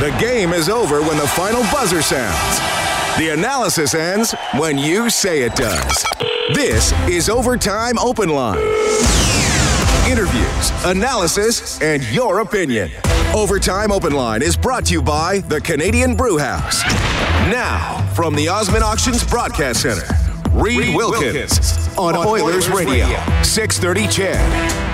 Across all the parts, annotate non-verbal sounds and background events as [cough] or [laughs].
The game is over when the final buzzer sounds. The analysis ends when you say it does. This is Overtime Open Line. Interviews, analysis, and your opinion. Overtime Open Line is brought to you by the Canadian Brew House. Now, from the Osmond Auctions Broadcast Center, Reed, Wilkins, Wilkins, on, on Oilers, Oilers Radio, Radio, 630 CHED.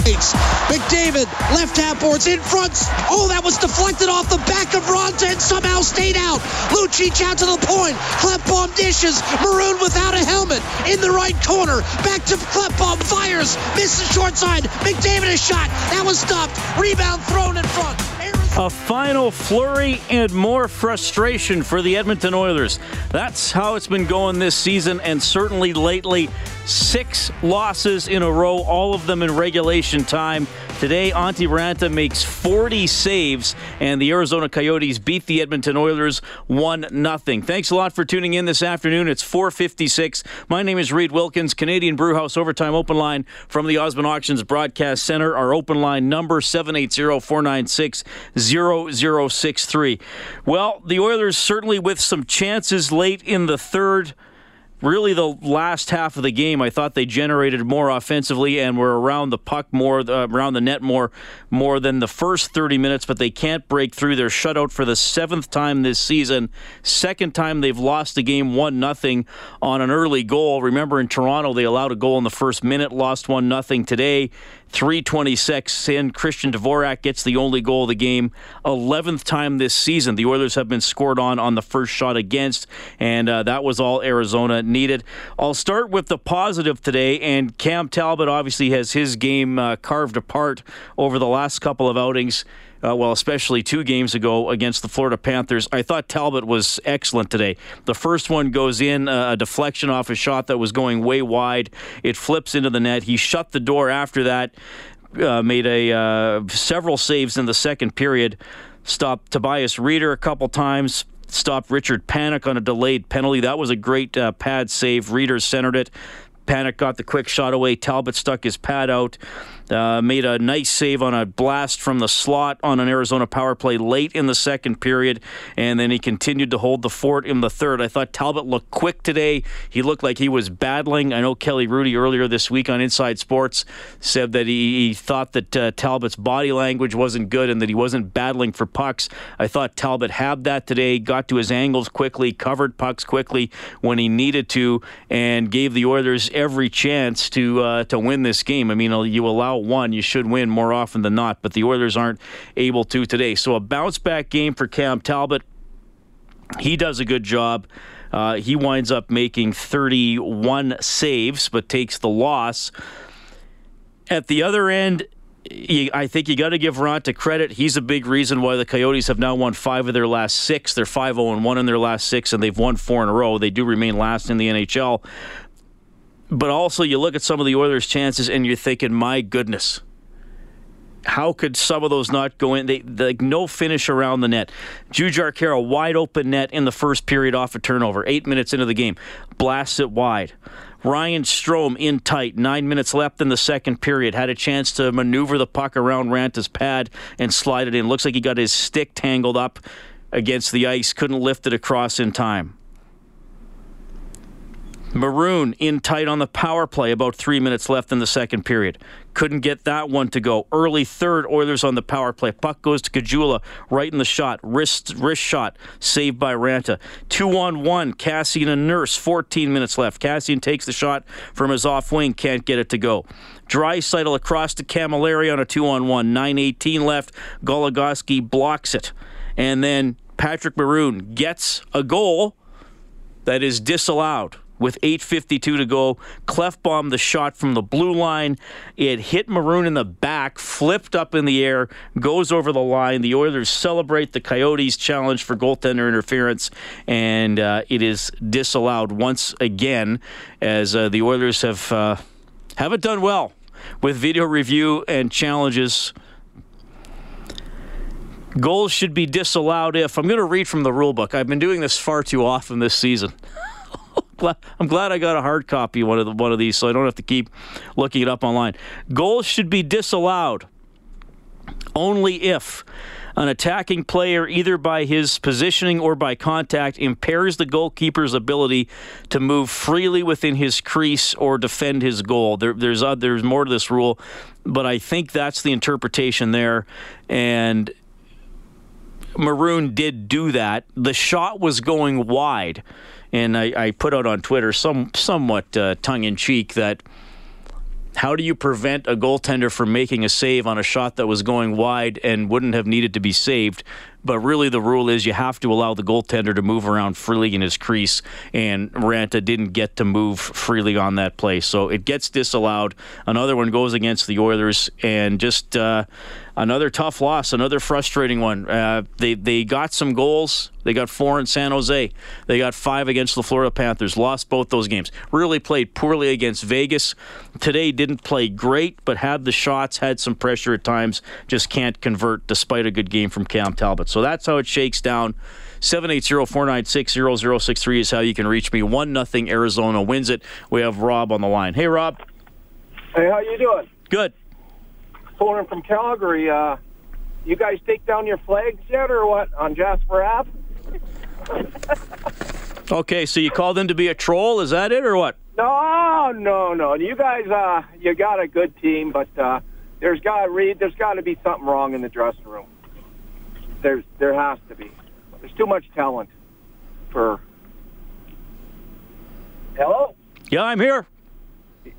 McDavid, left half boards in front. Oh, that was deflected off the back of Raanta and somehow stayed out. Lucic out to the point. Klefbom dishes. Maroon without a helmet in the right corner. Back to Klefbom. Fires. Misses short side. McDavid a shot. That was stopped. Rebound thrown in front. A final flurry and more frustration for the Edmonton Oilers. That's how it's been going this season, and certainly lately. Six losses in a row, all of them in regulation time. Today, Antti Raanta makes 40 saves, and the Arizona Coyotes beat the Edmonton Oilers 1 0. Thanks a lot for tuning in this afternoon. It's 456. My name is Reed Wilkins, Canadian Brewhouse Overtime Open Line from the Osmond Auctions Broadcast Center. Our open line number 780-496-0063. Well, the Oilers certainly with some chances late in the third really the last half of the game, I thought they generated more offensively and were around the puck more, uh, around the net more, more than the first 30 minutes. But they can't break through. They're shut out for the seventh time this season. Second time they've lost the game one nothing on an early goal. Remember in Toronto they allowed a goal in the first minute, lost one nothing today. 326 in. Christian Dvorak gets the only goal of the game. 11th time this season the Oilers have been scored on on the first shot against, and uh, that was all Arizona needed. I'll start with the positive today, and Cam Talbot obviously has his game uh, carved apart over the last couple of outings uh, well, especially two games ago against the Florida Panthers. I thought Talbot was excellent today. The first one goes in, uh, a deflection off a shot that was going way wide. It flips into the net. He shut the door after that, uh, made a uh, several saves in the second period. Stopped Tobias Rieder a couple times stopped Richard Panik on a delayed penalty. That was a great uh, pad save. Rieder centered it. Panik got the quick shot away. Talbot stuck his pad out. Uh, made a nice save on a blast from the slot on an Arizona power play late in the second period, and then he continued to hold the fort in the third. I thought Talbot looked quick today. He looked like he was battling. I know Kelly Rudey earlier this week on Inside Sports said that he, he thought that uh, Talbot's body language wasn't good and that he wasn't battling for pucks. I thought Talbot had that today, got to his angles quickly, covered pucks quickly when he needed to, and gave the Oilers every chance to uh, to win this game. I mean, you allow one, you should win more often than not, but the Oilers aren't able to today. So a bounce back game for Cam Talbot. He does a good job. Uh, he winds up making 31 saves, but takes the loss. At the other end, I think you got to give Raanta credit. He's a big reason why the Coyotes have now won five of their last six. They're 5 0 1 in their last six, and they've won four in a row. They do remain last in the NHL. But also, you look at some of the Oilers' chances and you're thinking, my goodness, how could some of those not go in? They like no finish around the net. Jujhar Khaira wide open net in the first period off a turnover. Eight minutes into the game, blasts it wide. Ryan Strome in tight. Nine minutes left in the second period. Had a chance to maneuver the puck around Raanta's pad and slide it in. Looks like he got his stick tangled up against the ice. Couldn't lift it across in time. Maroon in tight on the power play, about three minutes left in the second period. Couldn't get that one to go. Early third, Oilers on the power play. Puck goes to Caggiula, right in the shot. Wrist, wrist shot, saved by Raanta. Two on one, Kassian and Nurse, 14 minutes left. Kassian takes the shot from his off wing, can't get it to go. Draisaitl across to Cammalleri on a two on one. 9.18 left. Goligoski blocks it. And then Patrick Maroon gets a goal that is disallowed with 8.52 to go. Klefbom the shot from the blue line. It hit Maroon in the back, flipped up in the air, goes over the line. The Oilers celebrate the Coyotes' challenge for goaltender interference, and uh, it is disallowed once again as uh, the Oilers have uh, haven't done well with video review and challenges. Goals should be disallowed if I'm going to read from the rule book. I've been doing this far too often this season. I'm glad I got a hard copy one of the, one of these, so I don't have to keep looking it up online. Goals should be disallowed only if an attacking player, either by his positioning or by contact, impairs the goalkeeper's ability to move freely within his crease or defend his goal. There, there's uh, there's more to this rule, but I think that's the interpretation there, and. Maroon did do that. The shot was going wide, and I, I put out on Twitter some somewhat uh, tongue in cheek that how do you prevent a goaltender from making a save on a shot that was going wide and wouldn't have needed to be saved? But really, the rule is you have to allow the goaltender to move around freely in his crease, and Raanta didn't get to move freely on that play. So it gets disallowed. Another one goes against the Oilers, and just uh, another tough loss, another frustrating one. Uh, they, they got some goals. They got four in San Jose. They got five against the Florida Panthers. Lost both those games. Really played poorly against Vegas. Today didn't play great, but had the shots, had some pressure at times. Just can't convert despite a good game from Cam Talbot. So that's how it shakes down. 780-496-0063 is how you can reach me. 1 nothing Arizona wins it. We have Rob on the line. Hey, Rob. Hey, how you doing? Good. Phoning from Calgary. Uh, you guys take down your flags yet or what on Jasper Ave? [laughs] okay, so you called in to be a troll. Is that it or what? No, no, no. You guys, uh, you got a good team, but uh, there's got to read. There's got to be something wrong in the dressing room. There's there has to be. There's too much talent for. Hello. Yeah, I'm here.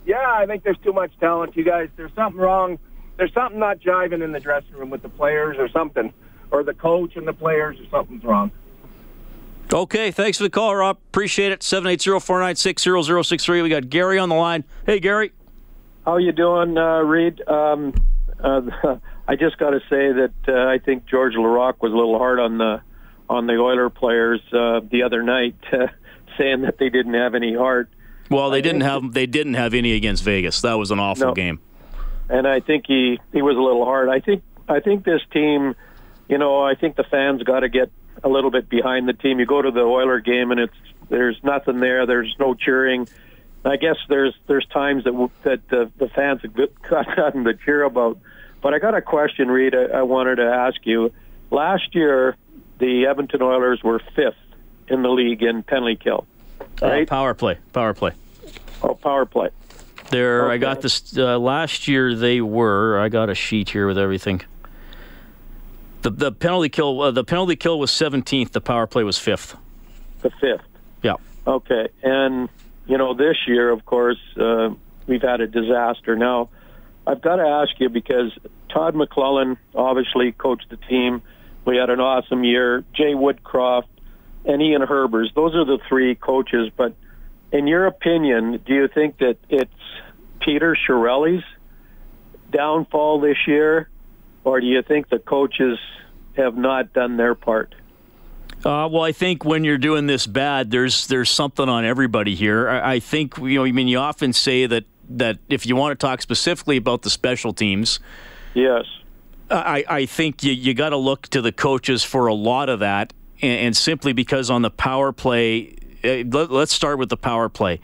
Yeah, I think there's too much talent. You guys, there's something wrong. There's something not jiving in the dressing room with the players, or something, or the coach and the players, or something's wrong. Okay, thanks for the call, Rob. Appreciate it. 780-496-0063. We got Gary on the line. Hey, Gary. How you doing, uh, Reed? Um, uh, [laughs] I just got to say that uh, I think George Laraque was a little hard on the on the Oiler players uh, the other night, uh, [laughs] saying that they didn't have any heart. Well, they I didn't have they didn't have any against Vegas. That was an awful no. game. And I think he he was a little hard. I think I think this team, you know, I think the fans got to get a little bit behind the team. You go to the Oiler game and it's there's nothing there. There's no cheering. I guess there's there's times that that the, the fans have [laughs] gotten to cheer about. But I got a question, Reed. I, I wanted to ask you. Last year, the Edmonton Oilers were fifth in the league in penalty kill. Uh, right? Uh, power play. Power play. Oh, power play. There, okay. I got this uh, last year. They were. I got a sheet here with everything. The the penalty kill. Uh, the penalty kill was 17th. The power play was fifth. The fifth. Yeah. Okay, and you know this year, of course, uh, we've had a disaster. Now, I've got to ask you because Todd McLellan obviously coached the team. We had an awesome year. Jay Woodcroft and Ian Herbers. Those are the three coaches. But in your opinion, do you think that it's Peter Chiarelli's downfall this year, or do you think the coaches have not done their part? Uh, well, I think when you're doing this bad, there's there's something on everybody here. I, I think you know. I mean, you often say that that if you want to talk specifically about the special teams, yes, I, I think you, you got to look to the coaches for a lot of that, and, and simply because on the power play, let, us start with the power play.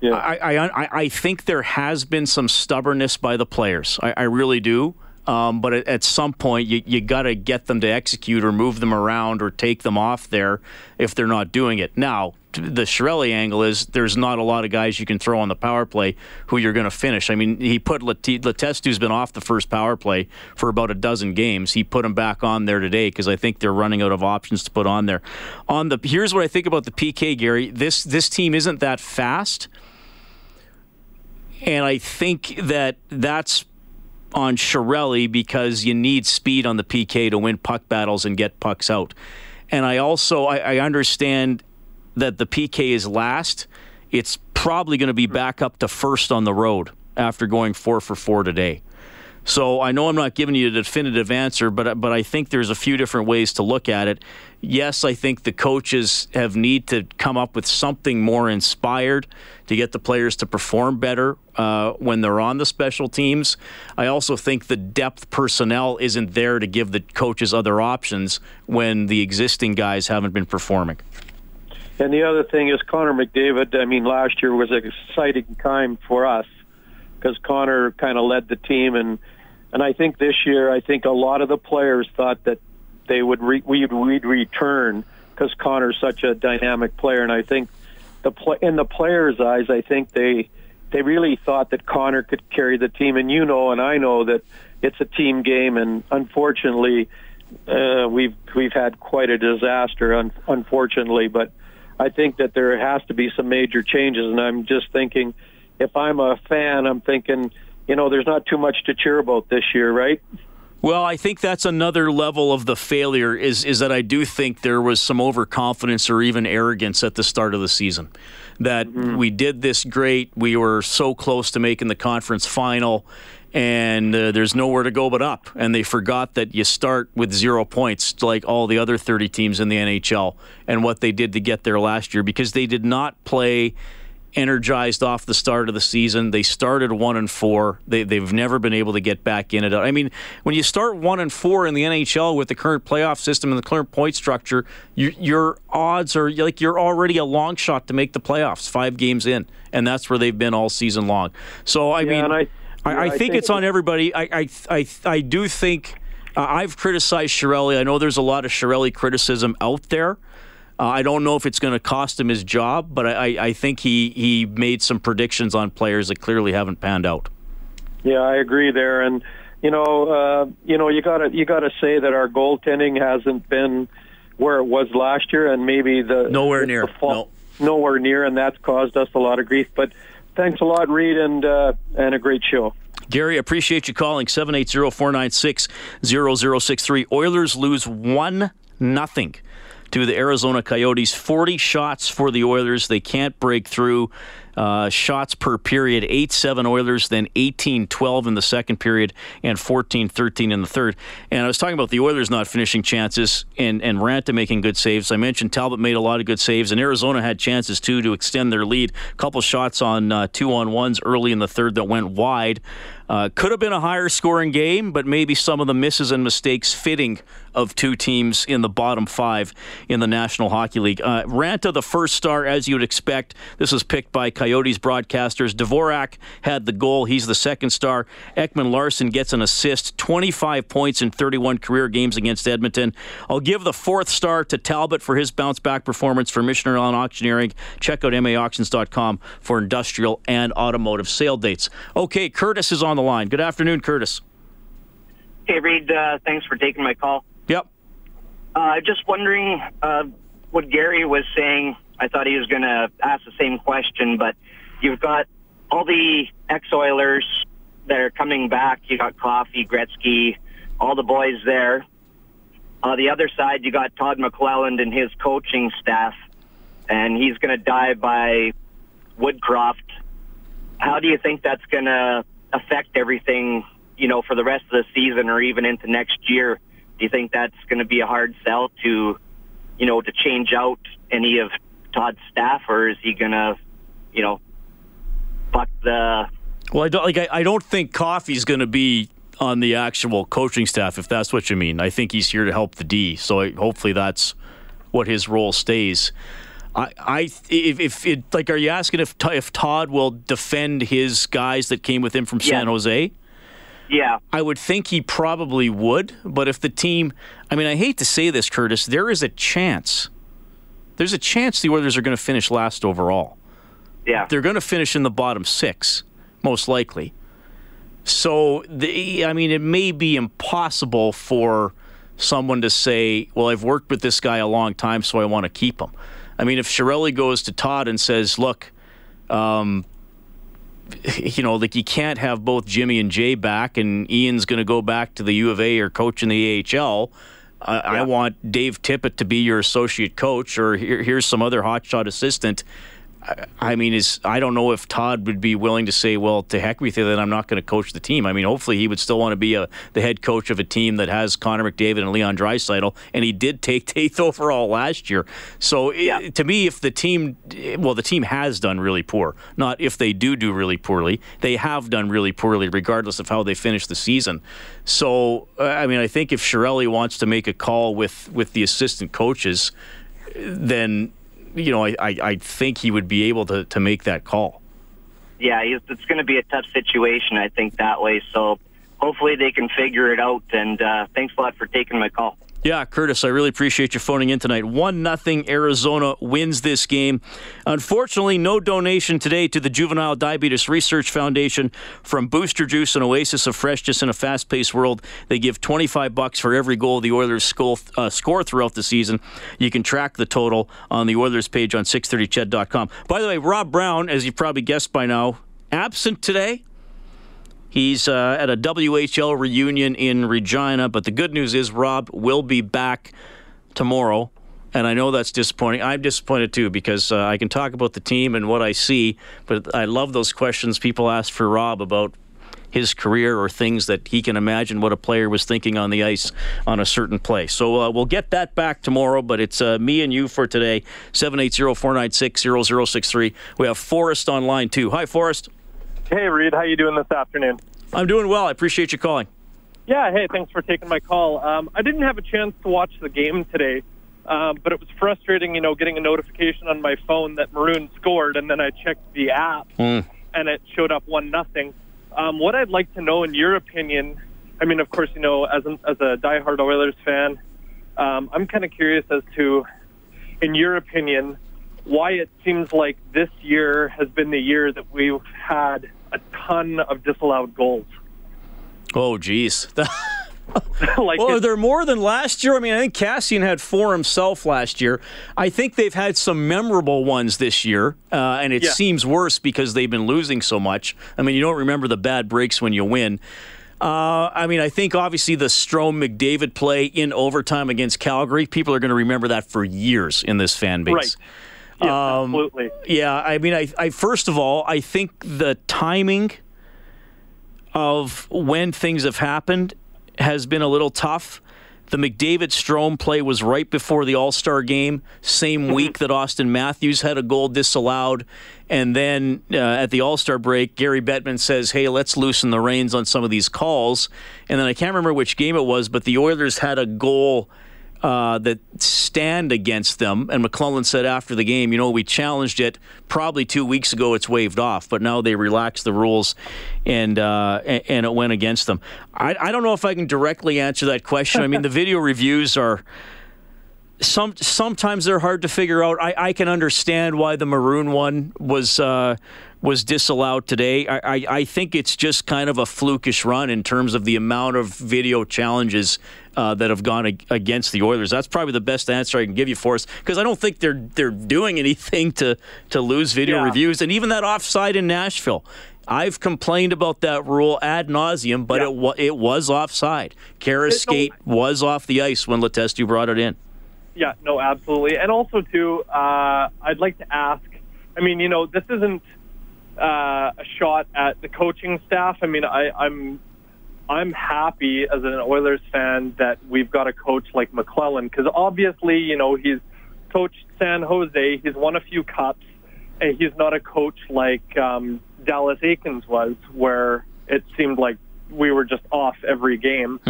Yeah. I, I, I think there has been some stubbornness by the players. I, I really do. Um, but at, at, some point, you, you got to get them to execute or move them around or take them off there if they're not doing it. Now, the Chiarelli angle is there's not a lot of guys you can throw on the power play who you're going to finish. I mean, he put Letestu's been off the first power play for about a dozen games. He put him back on there today because I think they're running out of options to put on there. On the here's what I think about the PK, Gary. This this team isn't that fast, and I think that that's on Chiarelli because you need speed on the PK to win puck battles and get pucks out. And I also I, I understand that the PK is last. It's probably going to be back up to first on the road after going four for four today. So I know I'm not giving you a definitive answer, but but I think there's a few different ways to look at it. Yes, I think the coaches have need to come up with something more inspired to get the players to perform better uh, when they're on the special teams. I also think the depth personnel isn't there to give the coaches other options when the existing guys haven't been performing. And the other thing is Connor McDavid. I mean, last year was an exciting time for us because Connor kind of led the team and And I think this year, I think a lot of the players thought that they would re- we'd, we'd return because Connor's such a dynamic player, and I think the play in the players' eyes, I think they they really thought that Connor could carry the team, and you know, and I know that it's a team game, and unfortunately, uh, we've we've had quite a disaster, un- unfortunately. But I think that there has to be some major changes, and I'm just thinking, if I'm a fan, I'm thinking, you know, there's not too much to cheer about this year, right? Well, I think that's another level of the failure is is that I do think there was some overconfidence or even arrogance at the start of the season. That mm-hmm. we did this great, we were so close to making the conference final, and uh, there's nowhere to go but up. And they forgot that you start with zero points, like all the other 30 teams in the NHL, and what they did to get there last year because they did not play energized off the start of the season. They started one and four. They, they've never been able to get back in it. I mean, when you start one and four in the NHL with the current playoff system and the current point structure, you, your odds are like you're already a long shot to make the playoffs five games in, and that's where they've been all season long. So I yeah, mean, I, yeah, I, I, think, think it's on everybody. I I I, I do think. Uh, I've criticized Chiarelli. I know there's a lot of Chiarelli criticism out there. Uh, I don't know if it's going to cost him his job, but I, I think he, he made some predictions on players that clearly haven't panned out. Yeah, I agree there, and you know, uh, you know, you gotta you gotta say that our goaltending hasn't been where it was last year, and maybe the nowhere near, fall, no. nowhere near, and that's caused us a lot of grief. But thanks a lot, Reed, and uh, and a great show. Gary, appreciate you calling 780-496-0063. Oilers lose one nothing to the Arizona Coyotes. 40 shots for the Oilers. They can't break through. Uh, shots per period 8 7 Oilers, then 18 12 in the second period, and 14 13 in the third. And I was talking about the Oilers not finishing chances and, and Raanta making good saves. I mentioned Talbot made a lot of good saves, and Arizona had chances too to extend their lead. A couple shots on uh, two on ones early in the third that went wide. Uh, could have been a higher scoring game, but maybe some of the misses and mistakes fitting of two teams in the bottom five in the National Hockey League. Uh, Raanta, the first star, as you'd expect. This was picked by Coyotes broadcasters. Dvorak had the goal. He's the second star. Ekman Larsson gets an assist, 25 points in 31 career games against Edmonton. I'll give the fourth star to Talbot for his bounce back performance for Michener Allen Auctioneering. Check out maauctions.com for industrial and automotive sale dates. Okay, Curtis is on the line. Good afternoon, Curtis. Hey, Reed. Uh, thanks for taking my call. Yep. Uh, just wondering uh, what Gary was saying. I thought he was going to ask the same question, but you've got all the ex-Oilers that are coming back. You got Coffey, Gretzky, all the boys there. On the other side, you got Todd McLellan and his coaching staff, and he's going to die by Woodcroft. How do you think that's going to affect everything, you know, for the rest of the season or even into next year? Do you think that's going to be a hard sell to, you know, to change out any of Todd's staff, or is he going to, you know, fuck the? Well, I don't like. I, I don't think Coffey's going to be on the actual coaching staff, if that's what you mean. I think he's here to help the D. So I, hopefully that's what his role stays. I, I if, if it like, are you asking if if Todd will defend his guys that came with him from San Jose? Yeah. I would think he probably would, but if the team, I mean, I hate to say this, Curtis, there is a chance. There's a chance the Oilers are going to finish last overall. Yeah. They're going to finish in the bottom six, most likely. So, the, I mean, it may be impossible for someone to say, well, I've worked with this guy a long time, so I want to keep him. I mean, if Chiarelli goes to Todd and says, "Look, um, you know, like you can't have both Jimmy and Jay back, and Ian's going to go back to the U of A or coach in the AHL." I, yeah. I want Dave Tippett to be your associate coach, or here, here's some other hotshot assistant. I mean, is I don't know if Todd would be willing to say, "Well, to heck with you, that I'm not going to coach the team." I mean, hopefully he would still want to be a, the head coach of a team that has Connor McDavid and Leon Draisaitl, and he did take [laughs] eighth overall last year. So yeah. to me, if the team, well, the team has done really poor. Not if they do do really poorly, they have done really poorly, regardless of how they finish the season. So uh, I mean, I think if Chiarelli wants to make a call with with the assistant coaches, then you know, I, I, I think he would be able to, to make that call. Yeah, it's going to be a tough situation, I think, that way. So hopefully they can figure it out. And uh, thanks a lot for taking my call. Yeah, Curtis, I really appreciate you phoning in tonight. 1 nothing Arizona wins this game. Unfortunately, no donation today to the Juvenile Diabetes Research Foundation from Booster Juice, an oasis of freshness in a fast paced world. They give 25 bucks for every goal the Oilers score, uh, score throughout the season. You can track the total on the Oilers page on 630ched.com. By the way, Rob Brown, as you probably guessed by now, absent today. He's uh, at a WHL reunion in Regina, but the good news is Rob will be back tomorrow. And I know that's disappointing. I'm disappointed too because uh, I can talk about the team and what I see, but I love those questions people ask for Rob about his career or things that he can imagine what a player was thinking on the ice on a certain play. So uh, we'll get that back tomorrow, but it's uh, me and you for today. 780 496 0063. We have Forrest online too. Hi, Forrest. Hey, Reed. How you doing this afternoon? I'm doing well. I appreciate you calling. Yeah, hey, thanks for taking my call. Um, I didn't have a chance to watch the game today, um, but it was frustrating, you know, getting a notification on my phone that Maroon scored, and then I checked the app, Mm. and it showed up one nothing. Um, what I'd like to know, in your opinion, I mean, of course, you know, as an, as a diehard Oilers fan, um, I'm kind of curious as to, in your opinion, why it seems like this year has been the year that we've had a ton of disallowed goals. Oh, geez. [laughs] like well, are there more than last year? I mean, I think Kassian had four himself last year. I think they've had some memorable ones this year, uh, and it Yeah. seems worse because they've been losing so much. I mean, you don't remember the bad breaks when you win. Uh, I mean, I think obviously the Strome McDavid play in overtime against Calgary, people are going to remember that for years in this fan base. Right. Yeah, Um, absolutely. Yeah, I mean, I, I first of all, I think the timing of when things have happened has been a little tough. The McDavid Strome play was right before the All Star game, same week that Auston Matthews had a goal disallowed. And then uh, at the All Star break, Gary Bettman says, Hey, let's loosen the reins on some of these calls. And then I can't remember which game it was, but the Oilers had a goal uh, that stand against them. And McLellan said after the game, you know, we challenged it probably two weeks ago. It's waved off, but now they relaxed the rules, and uh, and it went against them. I, I don't know if I can directly answer that question. I mean, the [laughs] video reviews are. Some sometimes they're hard to figure out. I, I can understand why the maroon one was uh, was disallowed today. I, I, I think it's just kind of a flukish run in terms of the amount of video challenges uh, that have gone ag- against the Oilers. That's probably the best answer I can give you for us because I don't think they're they're doing [laughs] anything to to lose video Yeah. reviews and even that offside in Nashville. I've complained about that rule ad nauseum, but Yeah. it wa- it was offside. Khaira's It- no- skate was off the ice when Letestu brought it in. Yeah, no, absolutely. And also, too, uh, I'd like to ask. I mean, you know, this isn't uh, a shot at the coaching staff. I mean, I, I'm I'm happy as an Oilers fan that we've got a coach like McLellan because obviously, you know, he's coached San Jose. He's won a few cups, and he's not a coach like um, Dallas Eakins was, where it seemed like we were just off every game.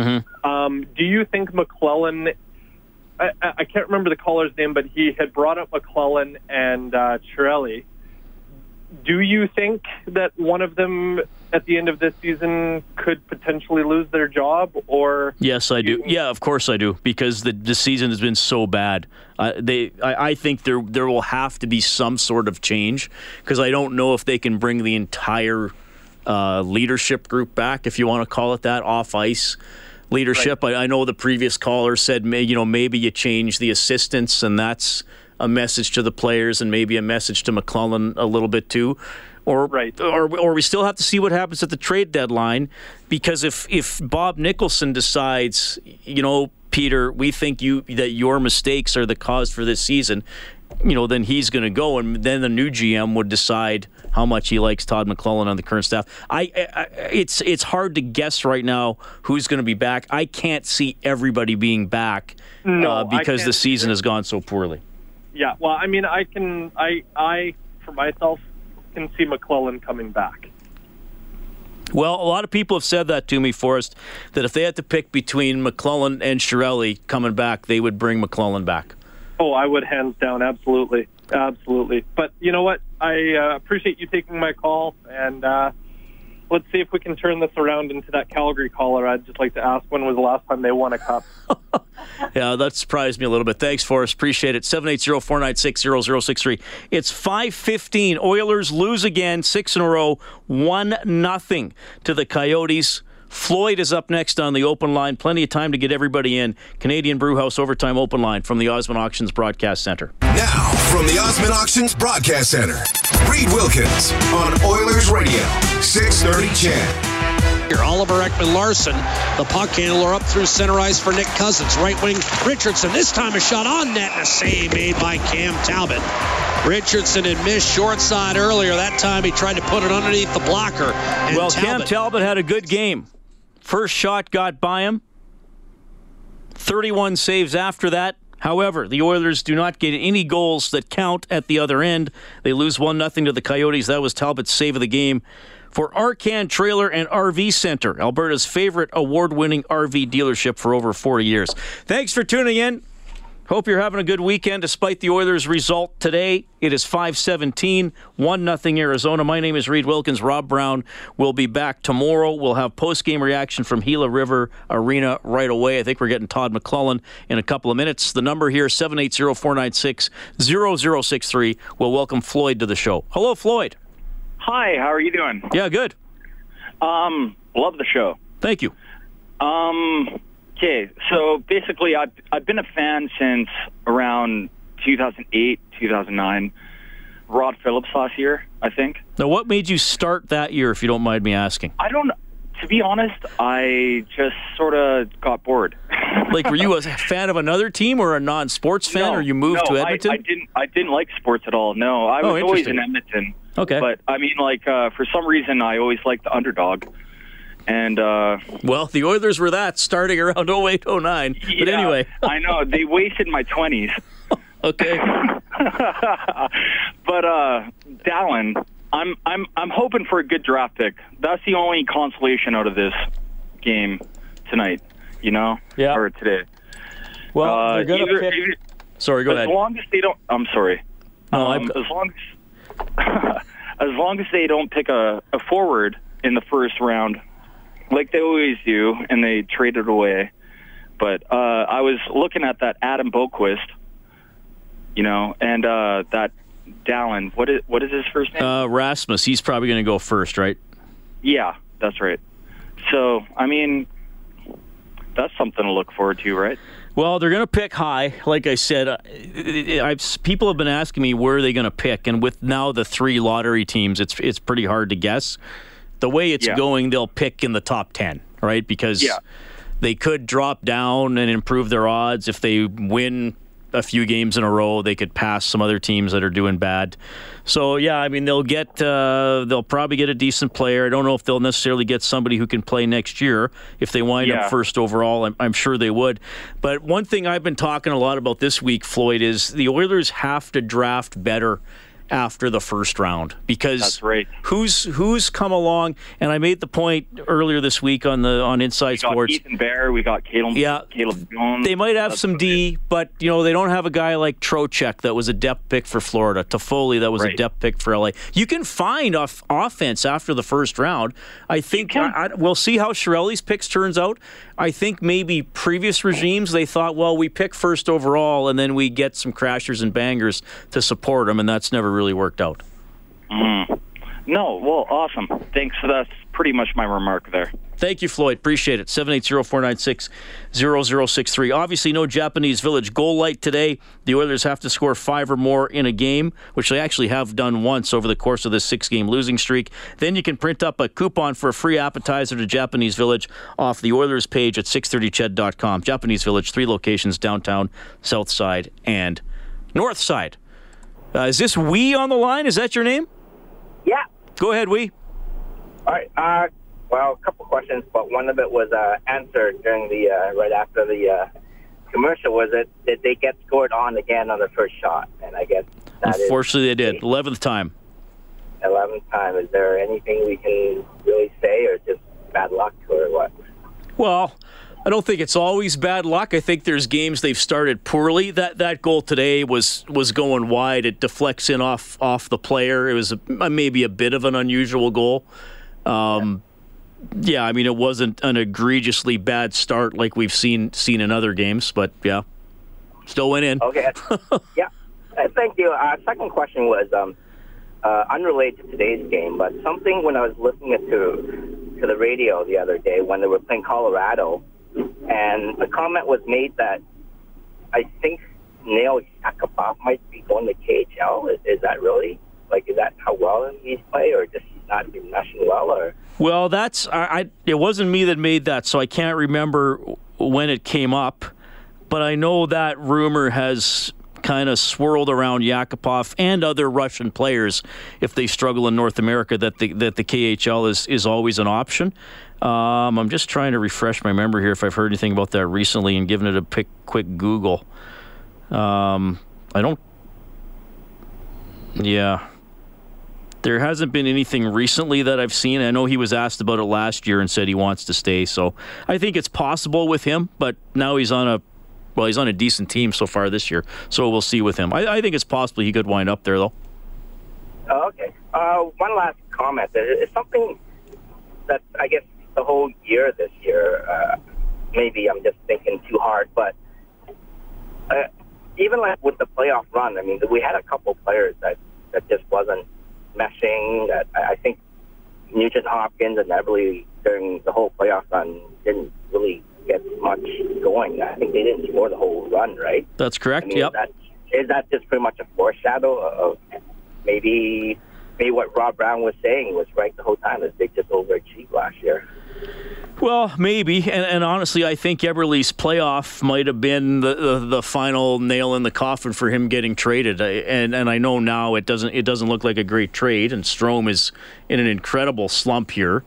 Um, do you think McLellan? I, I can't remember the caller's name, but he had brought up McLellan and uh, Chiarelli. Do you think that one of them at the end of this season could potentially lose their job, or Yes, I do. Yeah, of course I do because the the season has been so bad. Uh, they, I, I think there there will have to be some sort of change because I don't know if they can bring the entire uh, leadership group back, if you want to call it that, off ice leadership. I, I know the previous caller said, may, you know, maybe you change the assistants, and that's a message to the players, and maybe a message to McLellan a little bit too. Or, Right. or, or we still have to see what happens at the trade deadline, because if if Bob Nicholson decides, you know, Peter, we think you that your mistakes are the cause for this season, you know, then he's going to go, and then the new GM would decide how much he likes Todd McLellan on the current staff. I, I it's it's hard to guess right now who's going to be back. I can't see everybody being back No, uh, because the season has gone so poorly. yeah? Well, I mean, I can, I, I for myself can see McLellan coming back. Well, a lot of people have said that to me, Forrest, that if they had to pick between McLellan and Chiarelli coming back, they would bring McLellan back. Oh, I would hands down, absolutely, absolutely. But you know what? I uh, appreciate you taking my call, and uh, let's see if we can turn this around into that Calgary caller. I'd just like to ask when was the last time they won a cup? [laughs] yeah, that surprised me a little bit. Thanks, Forrest. Appreciate it. 780-496-0063. It's 5:15. Oilers lose again, six in a row, one nothing to the Coyotes. Floyd is up next on the open line. Plenty of time to get everybody in. Canadian Brewhouse Overtime Open Line from the Osmond Auctions Broadcast Center. Now, from the Osmond Auctions Broadcast Center, Reed Wilkins on Oilers Radio, 630 CHED. Here, Oliver Ekman Larsson, the puck handler up through center ice for Nick Cousins. Right wing Richardson. This time a shot on net and a save made by Cam Talbot. Richardson had missed short side earlier. That time he tried to put it underneath the blocker. well, Talbot, Cam Talbot had a good game. First shot got by him. 31 saves after that. However, the Oilers do not get any goals that count at the other end. They lose 1 0 to the Coyotes. That was Talbot's save of the game for Arcan Trailer and RV Center, Alberta's favorite award winning RV dealership for over 40 years. Thanks for tuning in. Hope you're having a good weekend despite the Oilers' result today. It is 517, 1 0 Arizona. My name is Reed Wilkins. Rob Brown will be back tomorrow. We'll have post game reaction from Gila River Arena right away. I think we're getting Todd McLellan in a couple of minutes. The number here, 780 496 0063. We'll welcome Floyd to the show. Hello, Floyd. Hi, how are you doing? Yeah, good. Um, love the show. Thank you. Um, okay, so basically, I've I've been a fan since around 2008, 2009. Rod Phillips last year, I think. Now, what made you start that year, if you don't mind me asking? I don't. To be honest, I just sort of got bored. [laughs] like, were you a fan of another team or a non-sports fan, no, or you moved no, to Edmonton? I, I didn't. I didn't like sports at all. No, I Oh, was always in Edmonton. Okay. But I mean, like uh, for some reason, I always liked the underdog. And uh, Well, the Oilers were that starting around [laughs] 08, 09. But yeah, anyway, [laughs] I know they wasted my twenties. [laughs] okay. but uh, Dahlin, I'm I'm I'm hoping for a good draft pick. That's the only consolation out of this game tonight. You know, Yeah. or today. Well, Uh, they're going to either- pick. either- Sorry, go as ahead. long as they don't. I'm sorry. No, um, as long as as long as they don't pick a, a forward in the first round, like they always do, and they trade it away. But uh, I was looking at that Adam Boqvist, you know, and uh, that Dahlin. What is what is his first name? Uh, Rasmus, he's probably going to go first, right? yeah, that's right. So I mean, that's something to look forward to, right? Well, they're going to pick high. Like I said, uh, I've, people have been asking me where are they going to pick, and with now the three lottery teams, it's it's pretty hard to guess. The way it's Yeah. going, they'll pick in the top ten, right? Because Yeah. they could drop down and improve their odds if they win a few games in a row. They could pass some other teams that are doing bad. So yeah, I mean they'll get uh, they'll probably get a decent player. I don't know if they'll necessarily get somebody who can play next year if they wind Yeah. up first overall. I'm, I'm sure they would. But one thing I've been talking a lot about this week, Floyd, is the Oilers have to draft better after the first round because That's right. who's who's come along and I made the point earlier this week on the on Inside We got Sports. Ethan Bear. We got Caleb. Yeah, Caleb Jones. They might have That's some D, but you know they don't have a guy like Trocheck that was a depth pick for Florida. Toffoli that was a depth pick for LA. You can find off offense after the first round. I think. I, I, we'll see how Chiarelli's picks turns out. I think maybe previous regimes they thought, well, we pick first overall and then we get some crashers and bangers to support them, and that's never really worked out. Mm-hmm. No, well, awesome. Thanks. That's pretty much my remark there. Thank you, Floyd. Appreciate it. 780-496-0063. Obviously, no Japanese Village goal light today. The Oilers have to score five or more in a game, which they actually have done once over the course of this six-game losing streak. Then you can print up a coupon for a free appetizer to Japanese Village off the Oilers page at 630ched.com. Japanese Village, three locations, downtown, south side, and north side. Uh, is this Wee on the line? Is that your name? Yeah. Go ahead, Wee. All right. Uh, well, a couple questions, but one of it was uh, answered during the uh, right after the uh, commercial. Was it did they get scored on again on the first shot? And I guess that is Unfortunately, they did. 11th time. eleventh time. Is there anything we can really say, or just bad luck, or what? Well, I don't think it's always bad luck. I think there's games they've started poorly. That that goal today was was going wide. It deflects in off off the player. It was a, maybe a bit of an unusual goal. Um, yeah, I mean it wasn't an egregiously bad start like we've seen seen in other games, but yeah, still went in. Okay. [laughs] yeah. Uh, thank you. Uh, second question was um, uh, unrelated to today's game, but something when I was listening to to the radio the other day when they were playing Colorado, and a comment was made that I think Nail Yakupov might be going to KHL. Is, is that really like is that how well he's played, or just he's not been meshing well, or? Well, that's I, I. It wasn't me that made that, so I can't remember when it came up. But I know that rumor has kind of swirled around Yakupov and other Russian players if they struggle in North America that the that the KHL is is always an option. Um, I'm just trying to refresh my memory here if I've heard anything about that recently and given it a quick, quick Google. Um, I don't. Yeah. There hasn't been anything recently that I've seen. I know he was asked about it last year and said he wants to stay. So I think it's possible with him, but now he's on a well, he's on a decent team so far this year. So we'll see with him. I, I think it's possible he could wind up there though. Oh, okay. Uh, one last comment. It's something that I guess the whole year this year. Uh, maybe I'm just thinking too hard, but uh, even like with the playoff run, I mean, we had a couple players that that just wasn't meshing. That I think Nugent Hopkins and Eberle during the whole playoff run didn't really get much going. I think they didn't score the whole run, right? That's correct. I mean, yep. Is that, is that just pretty much a foreshadow of maybe maybe what Rob Brown was saying was right the whole time that they just overachieved last year? Well, maybe, and, and, honestly, I think Eberle's playoff might have been the, the, the final nail in the coffin for him getting traded. And and I know now it doesn't it doesn't look like a great trade, and Strome is in an incredible slump here.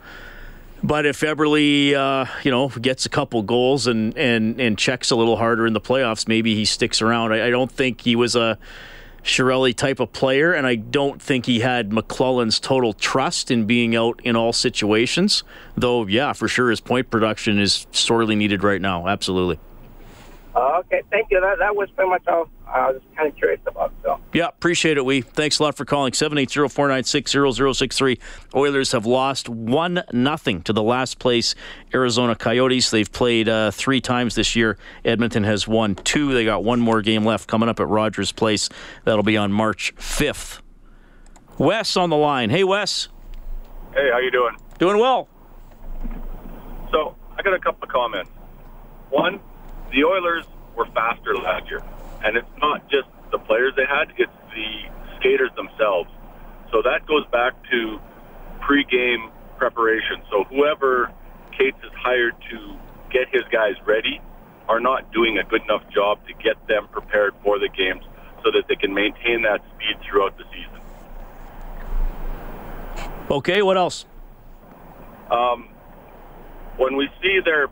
But if Eberle, uh, you know, gets a couple goals and, and, and checks a little harder in the playoffs, maybe he sticks around. I, I don't think he was a Chiarelli type of player, and I don't think he had McLellan's total trust in being out in all situations. Though, yeah, for sure, his point production is sorely needed right now. Absolutely. Okay, thank you. That, that was pretty much all I was kind of curious about. So. Yeah, appreciate it, We. Thanks a lot for calling. 780-496-0063. Oilers have lost 1 nothing to the last place Arizona Coyotes. They've played uh, three times this year. Edmonton has won two. They got one more game left coming up at Rogers Place. That'll be on March 5th. Wes on the line. Hey, Wes. Hey, how you doing? Doing well. So, I got a couple of comments. One, the Oilers were faster last year, and it's not just the players they had; it's the skaters themselves. So that goes back to pre-game preparation. So whoever Cates has hired to get his guys ready are not doing a good enough job to get them prepared for the games so that they can maintain that speed throughout the season. Okay, what else? Um, when we see their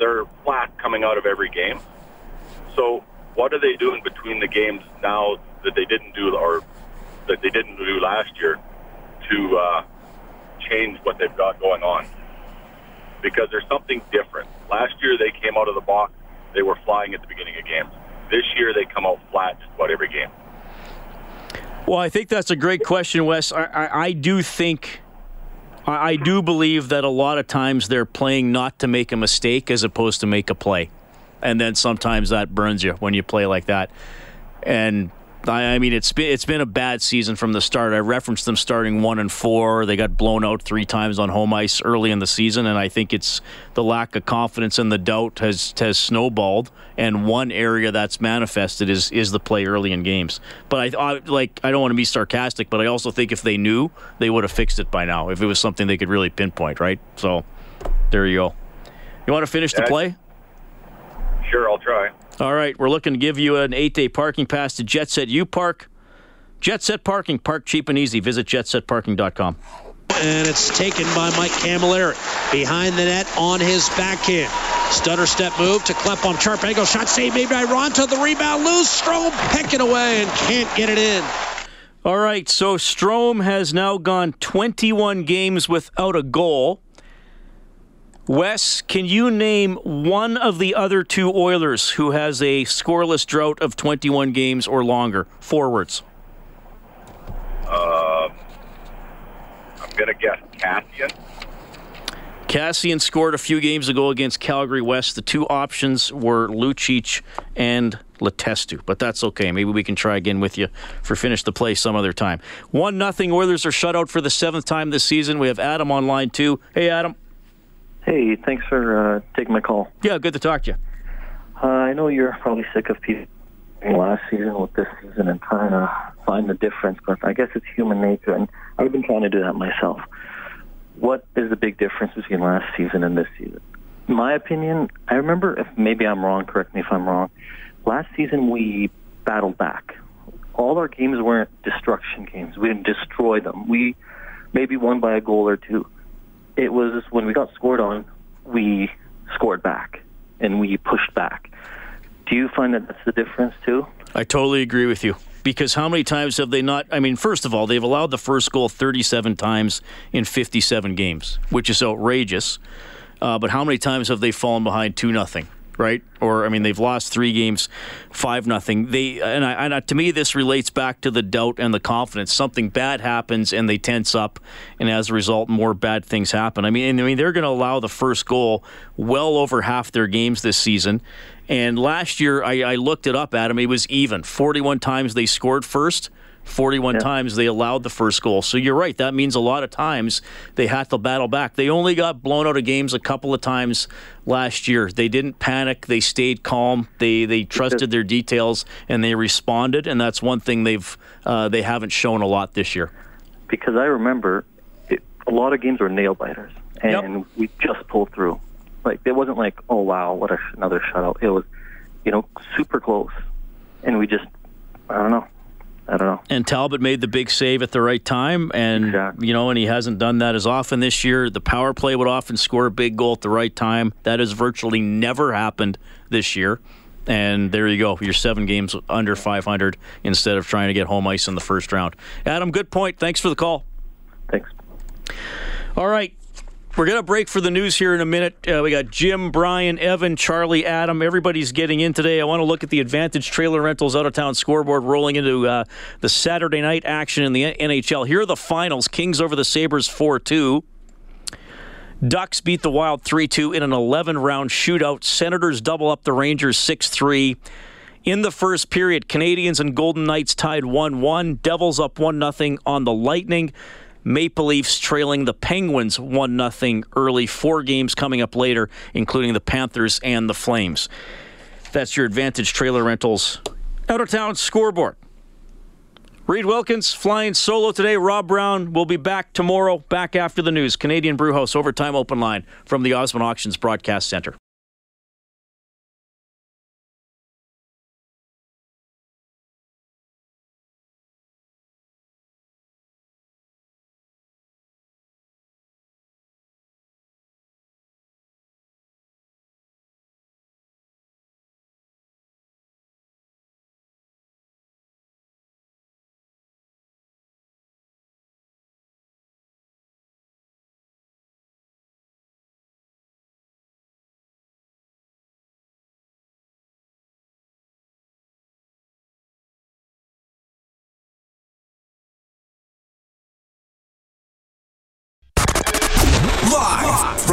they're flat coming out of every game. So what are they doing between the games now that they didn't do or that they didn't do last year to uh, change what they've got going on? Because there's something different. Last year they came out of the box, they were flying at the beginning of games. This year they come out flat just about every game. Well, I think that's a great question, Wes. I, I, I do think I do believe that a lot of times they're playing not to make a mistake as opposed to make a play. And then sometimes that burns you when you play like that. And I, mean, it's been it's been a bad season from the start. I referenced them starting one and four. They got blown out three times on home ice early in the season, and I think it's the lack of confidence and the doubt has has snowballed. And one area that's manifested is is the play early in games. But I, I like I don't want to be sarcastic, but I also think if they knew, they would have fixed it by now. If it was something they could really pinpoint, right? So there you go. You want to finish the play? Sure, I'll try. All right, we're looking to give you an eight day parking pass to Jet Set U Park. Jet Set Parking, park cheap and easy. Visit jetsetparking.com. And it's taken by Mike Cammalleri behind the net on his backhand. Stutter step move to Klefbom. Sharp angle shot saved made by Raanta. The rebound loose. Strome pecking away and can't get it in. All right, so Strome has now gone 21 games without a goal. Wes, can you name one of the other two Oilers who has a scoreless drought of 21 games or longer? Forwards. Uh, I'm going to guess Kassian? Kassian scored a few games ago against Calgary Wes. The two options were Lucic and Letestu, but that's okay. Maybe we can try again with you for finish the play some other time. One nothing. Oilers are shut out for the seventh time this season. We have Adam on line too. Hey, Adam. Hey, thanks for uh, taking my call. Yeah, good to talk to you. Uh, I know you're probably sick of people last season with this season and trying to find the difference, but I guess it's human nature, and I've been trying to do that myself. What is the big difference between last season and this season? In my opinion, I remember, if maybe I'm wrong, correct me if I'm wrong, last season we battled back. All our games weren't destruction games. We didn't destroy them. We maybe won by a goal or two. It was when we got scored on, we scored back and we pushed back. Do you find that that's the difference too? I totally agree with you. Because how many times have they not? I mean, first of all, they've allowed the first goal 37 times in 57 games, which is outrageous. Uh, but how many times have they fallen behind 2 nothing? Right? Or I mean, they've lost three games, five nothing. They and, I, and to me, this relates back to the doubt and the confidence. Something bad happens and they tense up, and as a result, more bad things happen. I mean, I mean, they're going to allow the first goal well over half their games this season. And last year, I, I looked it up, Adam. It was even. 41 times they scored first. 41 yeah. times they allowed the first goal. So you're right. That means a lot of times they had to battle back. They only got blown out of games a couple of times last year. They didn't panic. They stayed calm. They they trusted their details and they responded. And that's one thing they've uh, they haven't shown a lot this year. Because I remember it, a lot of games were nail biters, and yep. we just pulled through. Like it wasn't like oh wow what a, another shutout. It was you know super close, and we just I don't know I don't know. And Talbot made the big save at the right time, and exactly. you know, and he hasn't done that as often this year. The power play would often score a big goal at the right time. That has virtually never happened this year. And there you go. You're seven games under 500 instead of trying to get home ice in the first round. Adam, good point. Thanks for the call. Thanks. All right. We're going to break for the news here in a minute. Uh, we got Jim, Brian, Evan, Charlie, Adam. Everybody's getting in today. I want to look at the Advantage Trailer Rentals out of town scoreboard rolling into uh, the Saturday night action in the NHL. Here are the finals Kings over the Sabres 4 2. Ducks beat the Wild 3 2 in an 11 round shootout. Senators double up the Rangers 6 3. In the first period, Canadiens and Golden Knights tied 1 1. Devils up 1 0 on the Lightning. Maple Leafs trailing the Penguins 1 0 early. Four games coming up later, including the Panthers and the Flames. That's your Advantage Trailer Rentals out of town scoreboard. Reed Wilkins flying solo today. Rob Brown will be back tomorrow, back after the news. Canadian Brewhouse Overtime Open Line from the Osmond Auctions Broadcast Center.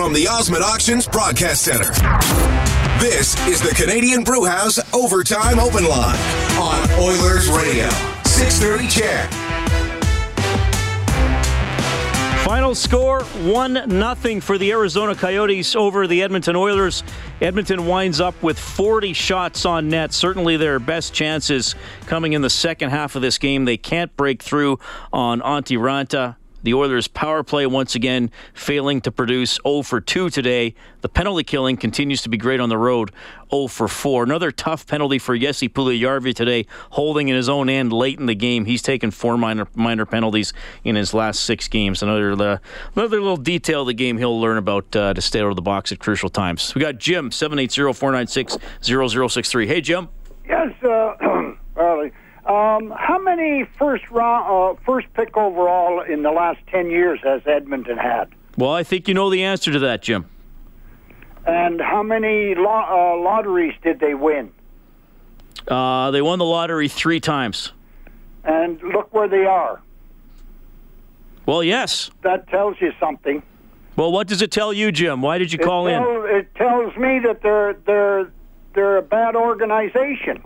From the Osmond Auctions Broadcast Center. This is the Canadian Brewhouse Overtime Open Line on Oilers Radio. 630 CHED. Final score 1 0 for the Arizona Coyotes over the Edmonton Oilers. Edmonton winds up with 40 shots on net. Certainly their best chances coming in the second half of this game. They can't break through on Antti Raanta. The Oilers' power play once again failing to produce 0 for 2 today. The penalty killing continues to be great on the road 0 for 4. Another tough penalty for Jesse Puljujarvi today, holding in his own end late in the game. He's taken four minor minor penalties in his last six games. Another uh, another little detail of the game he'll learn about uh, to stay out of the box at crucial times. We got Jim 780-496-0063. Hey Jim. Yes, uh, [clears throat] Harley. Um, how many first round, uh, first pick overall in the last ten years has Edmonton had? Well, I think you know the answer to that, Jim. And how many lo- uh, lotteries did they win? Uh, they won the lottery three times. And look where they are. Well, yes. That tells you something. Well, what does it tell you, Jim? Why did you call it in? It tells me that they're they're they're a bad organization.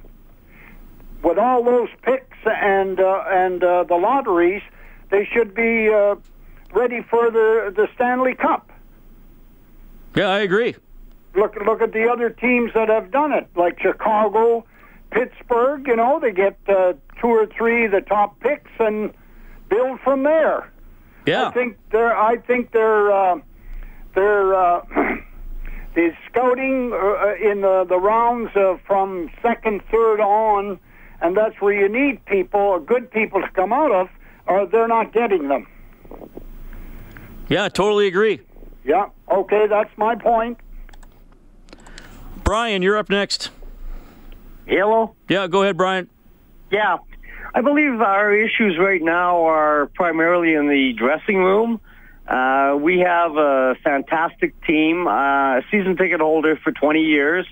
With all those picks and uh, and uh, the lotteries, they should be uh, ready for the the Stanley Cup. Yeah, I agree. Look look at the other teams that have done it, like Chicago, Pittsburgh. You know, they get uh, two or three of the top picks and build from there. Yeah, I think they're. I think they're. Uh, they're. Uh, [clears throat] the scouting uh, in the the rounds uh, from second, third on, and that's where you need people, or good people, to come out of, or they're not getting them. Yeah, totally agree. Yeah. Okay, that's my point. Brian, you're up next. Hello. Yeah, go ahead, Brian. Yeah, I believe our issues right now are primarily in the dressing room. Uh, we have a fantastic team, uh, season ticket holder for 20 years.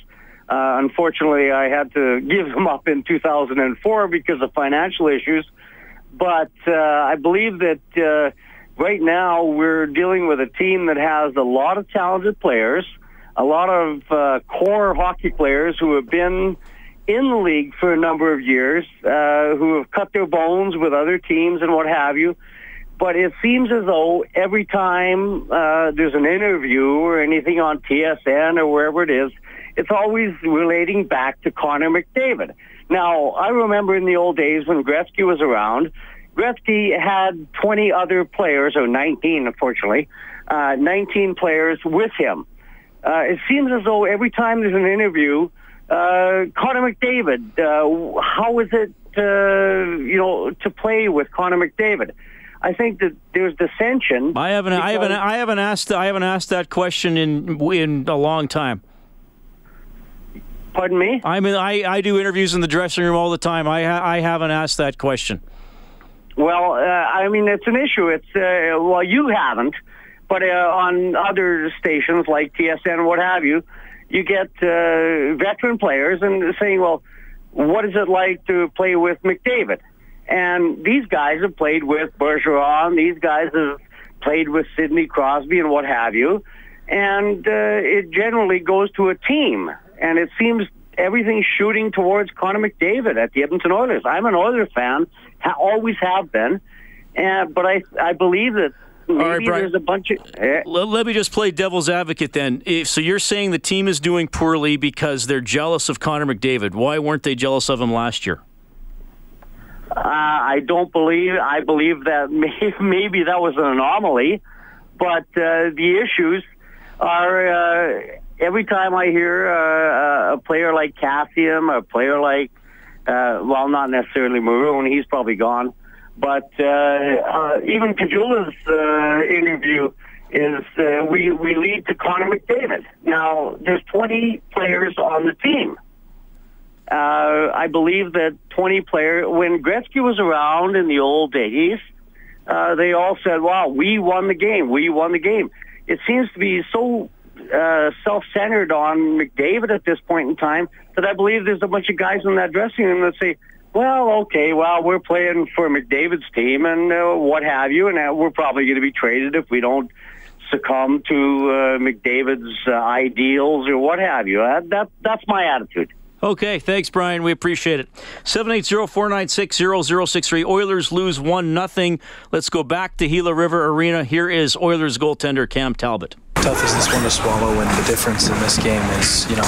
Uh, unfortunately, I had to give them up in 2004 because of financial issues. But uh, I believe that uh, right now we're dealing with a team that has a lot of talented players, a lot of uh, core hockey players who have been in the league for a number of years, uh, who have cut their bones with other teams and what have you. But it seems as though every time uh, there's an interview or anything on TSN or wherever it is, it's always relating back to Connor McDavid. Now, I remember in the old days when Gretzky was around, Gretzky had 20 other players, or 19, unfortunately, uh, 19 players with him. Uh, it seems as though every time there's an interview, uh, Connor McDavid, uh, how is it, uh, you know, to play with Connor McDavid? I think that there's dissension. I haven't, I haven't, I haven't asked, I haven't asked that question in in a long time. Pardon me? I mean, I, I do interviews in the dressing room all the time. I ha- I haven't asked that question. Well, uh, I mean, it's an issue. It's uh, well, you haven't, but uh, on other stations like TSN, and what have you, you get uh, veteran players and saying, "Well, what is it like to play with McDavid?" And these guys have played with Bergeron. These guys have played with Sidney Crosby and what have you. And uh, it generally goes to a team. And it seems everything's shooting towards Connor McDavid at the Edmonton Oilers. I'm an Oilers fan, ha- always have been. And, but I, I believe that maybe right, there's a bunch of... eh, Let, let me just play devil's advocate then. If, so you're saying the team is doing poorly because they're jealous of Connor McDavid. Why weren't they jealous of him last year? Uh, I don't believe. I believe that [laughs] may, maybe that was an anomaly, but uh, the issues are uh, every time I hear uh, a player like Kassian, a player like, uh, well, not necessarily Maroon, he's probably gone, but uh, uh, even Khaira's uh, interview is uh, we we lead to Connor McDavid. Now there's 20 players on the team. Uh, I believe that 20 players, when Gretzky was around in the old days, uh, they all said, wow, we won the game. We won the game. It seems to be so uh, self-centered on McDavid at this point in time that I believe there's a bunch of guys in that dressing room that say, well, okay, well, we're playing for McDavid's team and uh, what have you, and uh, we're probably going to be traded if we don't succumb to uh, McDavid's uh, ideals or what have you. Uh, that, that's my attitude. Okay, thanks, Brian. We appreciate it. 780-496-0063. Oilers lose 1 nothing. Let's go back to Gila River Arena. Here is Oilers goaltender Cam Talbot. Tough is this one to swallow, and the difference in this game is, you know,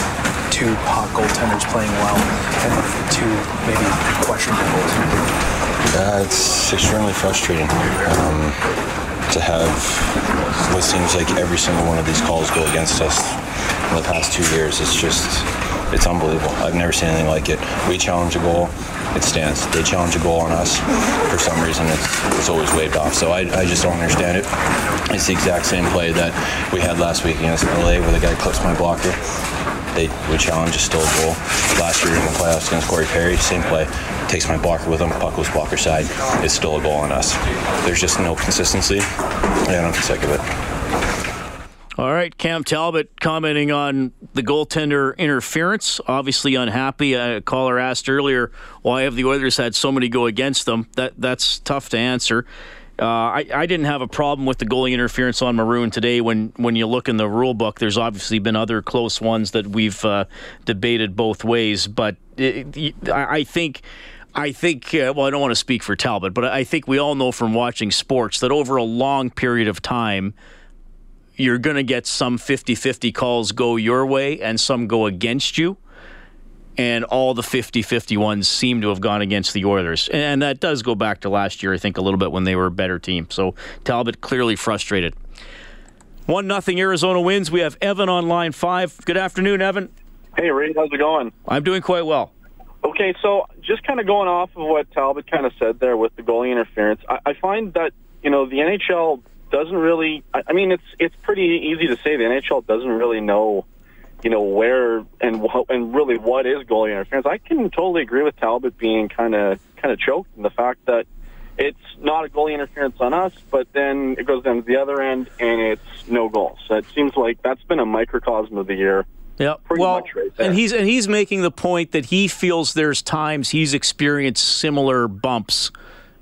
two hot goaltenders playing well and two maybe questionable goals. Uh, it's extremely frustrating um, to have what seems like every single one of these calls go against us in the past two years. It's just, it's unbelievable. I've never seen anything like it. We challenge a goal, it stands. They challenge a goal on us. For some reason, it's, it's always waved off. So I, I just don't understand it. It's the exact same play that we had last week against LA where the guy clips my blocker. They would challenge, a goal. Last year in the playoffs against Corey Perry, same play. Takes my blocker with him, puck goes blocker side. It's still a goal on us. There's just no consistency, and I'm sick of it. All right, Cam Talbot commenting on the goaltender interference. Obviously unhappy. A caller asked earlier, why have the Oilers had so many go against them? That That's tough to answer. Uh, I, I didn't have a problem with the goalie interference on Maroon today. When when you look in the rule book, there's obviously been other close ones that we've uh, debated both ways. But it, I think. I think, uh, well, I don't want to speak for Talbot, but I think we all know from watching sports that over a long period of time, you're going to get some 50 50 calls go your way and some go against you and all the 50-50 ones seem to have gone against the Oilers. And that does go back to last year, I think, a little bit when they were a better team. So Talbot clearly frustrated. One nothing Arizona wins. We have Evan on line five. Good afternoon, Evan. Hey, Ray. How's it going? I'm doing quite well. Okay, so just kind of going off of what Talbot kind of said there with the goalie interference, I, I find that you know the NHL doesn't really. I, mean, it's it's pretty easy to say the NHL doesn't really know you know where and what and really what is goalie interference. I can totally agree with Talbot being kind of kind of choked in the fact that it's not a goalie interference on us, but then it goes down to the other end and it's no goals. So it seems like that's been a microcosm of the year. Yeah, well, right and he's and he's making the point that he feels there's times he's experienced similar bumps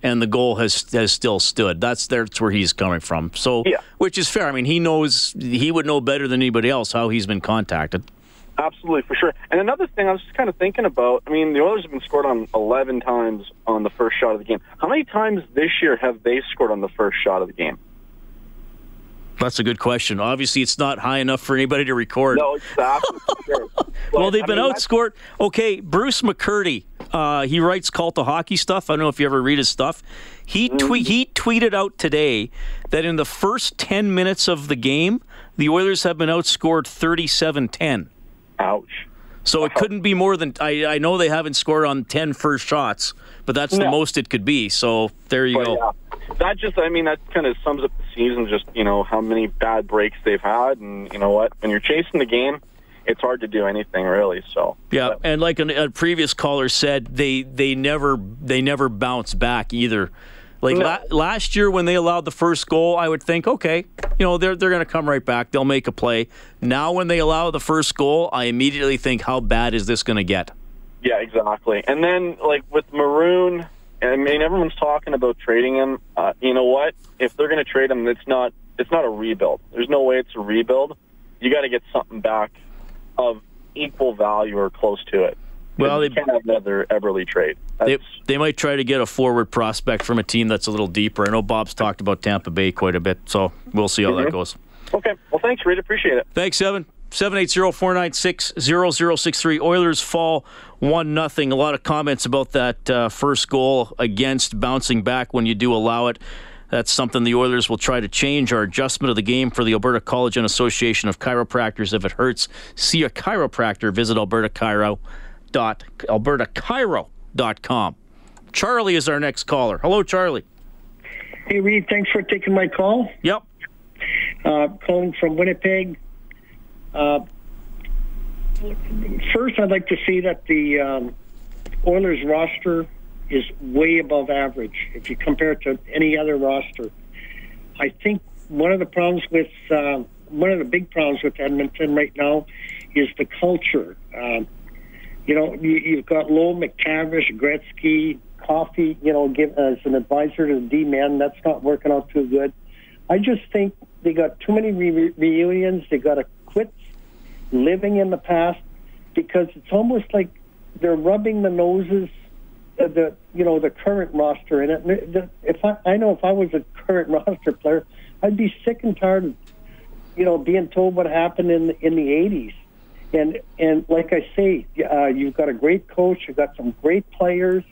and the goal has has still stood. That's that's where he's coming from. So, yeah. which is fair. I mean, he knows he would know better than anybody else how he's been contacted. Absolutely, for sure. And another thing I was just kind of thinking about. I mean, the Oilers have been scored on 11 times on the first shot of the game. How many times this year have they scored on the first shot of the game? That's a good question. Obviously, it's not high enough for anybody to record. No, [laughs] exactly. well, they've been mean, outscored. Okay, Bruce McCurdy. Uh, he writes cult of hockey stuff. I don't know if you ever read his stuff. He mm-hmm. tweet he tweeted out today that in the first ten minutes of the game, the Oilers have been outscored 37-10. Ouch. So it couldn't be more than I, I know they haven't scored on 10 first shots, but that's no. the most it could be. So there you but, go. Yeah. That just I mean that kind of sums up the season just, you know, how many bad breaks they've had and you know what, when you're chasing the game, it's hard to do anything really. So yeah, but. and like a, a previous caller said, they they never they never bounce back either. Like no. la- last year when they allowed the first goal, I would think, okay, you know, they're they're going to come right back. They'll make a play. Now when they allow the first goal, I immediately think, how bad is this going to get? Yeah, exactly. And then like with Maroon, I mean, everyone's talking about trading him. Uh, you know what? If they're going to trade him, it's not it's not a rebuild. There's no way it's a rebuild. You got to get something back of equal value or close to it. Well, they can't have another Eberle trade. They, they might try to get a forward prospect from a team that's a little deeper. I know Bob's talked about Tampa Bay quite a bit, so we'll see how mm-hmm. that goes. Okay. Well, thanks, Reed. Appreciate it. Thanks, Evan. 780-496-0063. Oilers fall 1 nothing. A lot of comments about that uh, first goal against bouncing back when you do allow it. That's something the Oilers will try to change. Our adjustment of the game for the Alberta College and Association of Chiropractors. If it hurts, see a chiropractor. Visit Alberta Chiro dot albertachiro.com. Charlie is our next caller. Hello, Charlie. Hey, Reed. Thanks for taking my call. Yep. Uh, calling from Winnipeg. Uh, first, I'd like to say that the um, Oilers roster is way above average if you compare it to any other roster. I think one of the problems with uh, one of the big problems with Edmonton right now is the culture. Um, you know, you, you've got Lowe, McTavish, Gretzky, Coffey. You know, give as an advisor to the D men. That's not working out too good. I just think they got too many re- reunions. They got to quit living in the past because it's almost like they're rubbing the noses the you know the current roster in it. If I, I know if I was a current [laughs] roster player, I'd be sick and tired of you know being told what happened in in the '80s. And and like I say, uh, you've got a great coach. You've got some great players.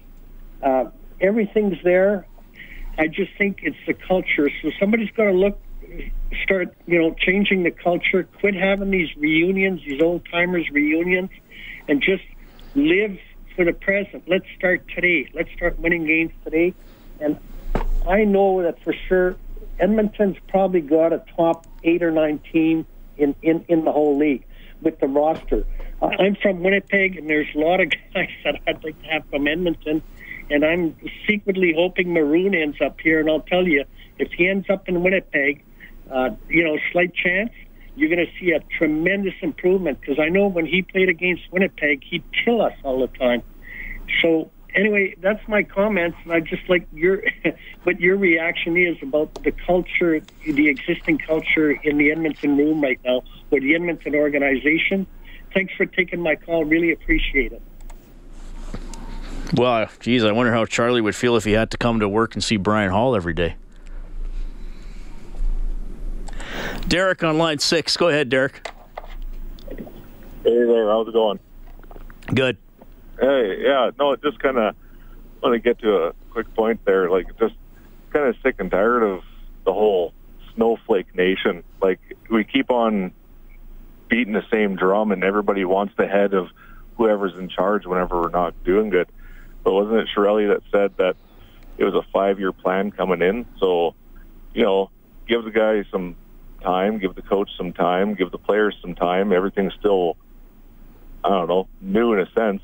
Uh, everything's there. I just think it's the culture. So somebody's got to look, start you know changing the culture. Quit having these reunions, these old timers reunions, and just live for the present. Let's start today. Let's start winning games today. And I know that for sure Edmonton's probably got a top eight or nine team in, in, in the whole league with the roster. Uh, I'm from Winnipeg, and there's a lot of [laughs] guys that I'd like to have from Edmonton. And I'm secretly hoping Maroon ends up here. And I'll tell you, if he ends up in Winnipeg, uh, you know, slight chance, you're going to see a tremendous improvement because I know when he played against Winnipeg, he'd kill us all the time. So anyway, that's my comments, and I just like your [laughs] what your reaction is about the culture, the existing culture in the Edmonton room right now, or the Edmonton organization. Thanks for taking my call. Really appreciate it. Well, geez, I wonder how Charlie would feel if he had to come to work and see Brian Hall every day. Derek on line six. Go ahead, Derek. Hey there, how's it going? Good. Hey, yeah, no, just kind of want to get to a quick point there. Like, just kind of sick and tired of the whole snowflake nation. Like, we keep on beating the same drum, and everybody wants the head of whoever's in charge whenever we're not doing good. But wasn't it Chiarelli that said that it was a five-year plan coming in? So, you know, give the guy some time, give the coach some time, give the players some time. Everything's still, I don't know, new in a sense.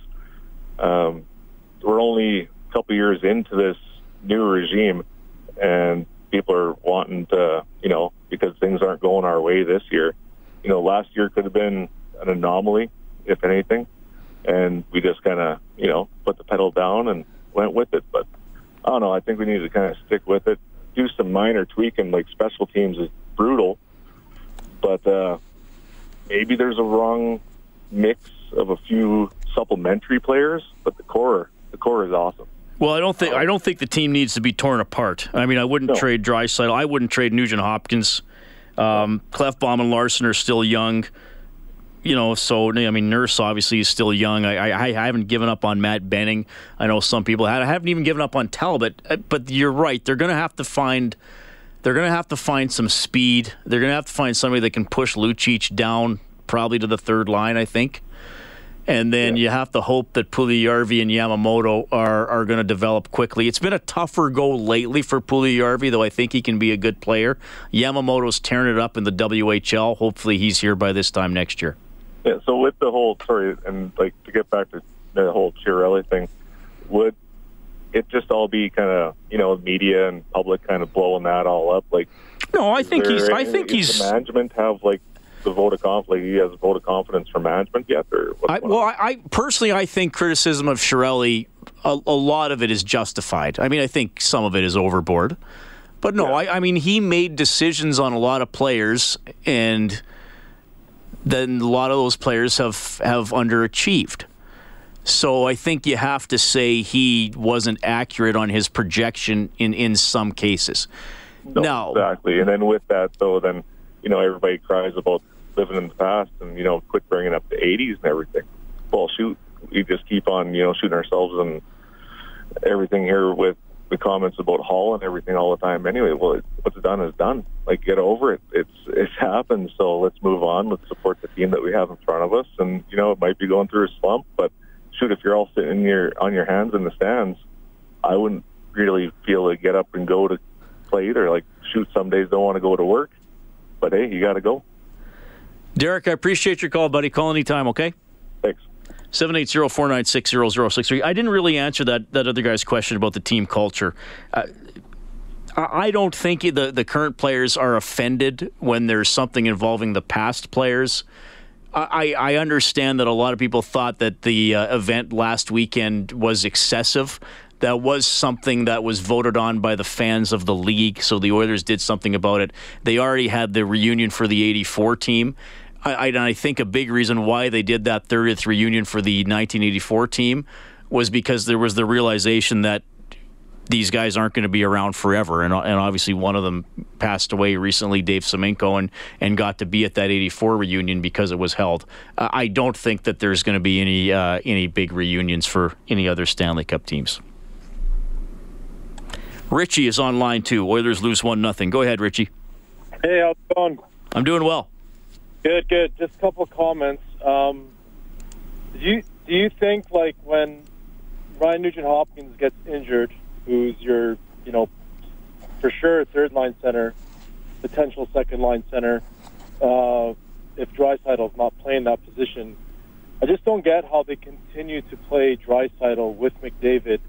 Um, we're only a couple years into this new regime, and people are wanting to, you know, because things aren't going our way this year. You know, last year could have been an anomaly, if anything, and we just kind of, you know, put the pedal down and went with it. But I don't know. I think we need to kind of stick with it, do some minor tweaking, like special teams is brutal, but uh, maybe there's a wrong mix of a few supplementary players, but the core, the core is awesome. Well, I don't think I don't think the team needs to be torn apart. I mean, I wouldn't No. trade Draisaitl. I wouldn't trade Nugent Hopkins. Um, Klefbom and Larsson are still young. You know, so I mean, Nurse obviously is still young. I, I, I haven't given up on Matt Benning. I know some people had. I haven't even given up on Talbot. Uh, But you're right. They're going to have to find. They're going to have to find some speed. They're going to have to find somebody that can push Lucic down, probably to the third line. I think. And then you have to hope that Puljujarvi and Yamamoto are, are going to develop quickly. It's been a tougher go lately for Puljujarvi, though I think he can be a good player. Yamamoto's tearing it up in the WHL. Hopefully he's here by this time next year. Yeah, so with the whole sorry, and like to get back to the whole Chiarelli thing, would it just all be kind of you know media and public kind of blowing that all up? Like, no, I think he's- I think he's- the management have like the vote of confidence. like he has a vote of confidence from management yet, or I, well. I, I personally, I think criticism of Chiarelli, a, a lot of it is justified. I mean, I think some of it is overboard. But no, I, I mean, he made decisions on a lot of players, and then a lot of those players have, have underachieved. So I think you have to say he wasn't accurate on his projection in, in some cases. now, exactly. And then with that, though, then you know everybody cries about living in the past and you know quit bringing up the '80s and everything. Well, shoot, we just keep on you know shooting ourselves and everything here with the comments about Hall and everything all the time. Anyway, well, it, what's done is done. Like get over it. It's it's happened. So let's move on. Let's support the team that we have in front of us. And you know it might be going through a slump, but shoot, if you're all sitting in your on your hands in the stands, I wouldn't really feel to get up and go to play either. Like shoot, some days don't want to go to work, but hey, you got to go. Derek, I appreciate your call, buddy. Call anytime, okay? Thanks. 780-496-0063. I didn't really answer that, that other guy's question about the team culture. Uh, I I don't think the, the current players are offended when there's something involving the past players. I, I understand that a lot of people thought that the uh, event last weekend was excessive. That was something that was voted on by the fans of the league, so the Oilers did something about it. They already had the reunion for the 84 team. I, I, I think a big reason why they did that 30th reunion for the 1984 team was because there was the realization that these guys aren't going to be around forever. And, and obviously, one of them passed away recently, Dave Semenko, and, and got to be at that 84 reunion because it was held. Uh, I don't think that there's going to be any, uh, any big reunions for any other Stanley Cup teams. Richie is on line two. Oilers lose 1 nothing. Go ahead, Richie. Hey, how's it going? I'm doing well. Good, good. Just a couple of comments. Um, do you do you think like when Ryan Nugent Hopkins gets injured, who's your you know for sure third line center, potential second line center, uh, if Draisaitl's not playing that position, I just don't get how they continue to play Draisaitl with McDavid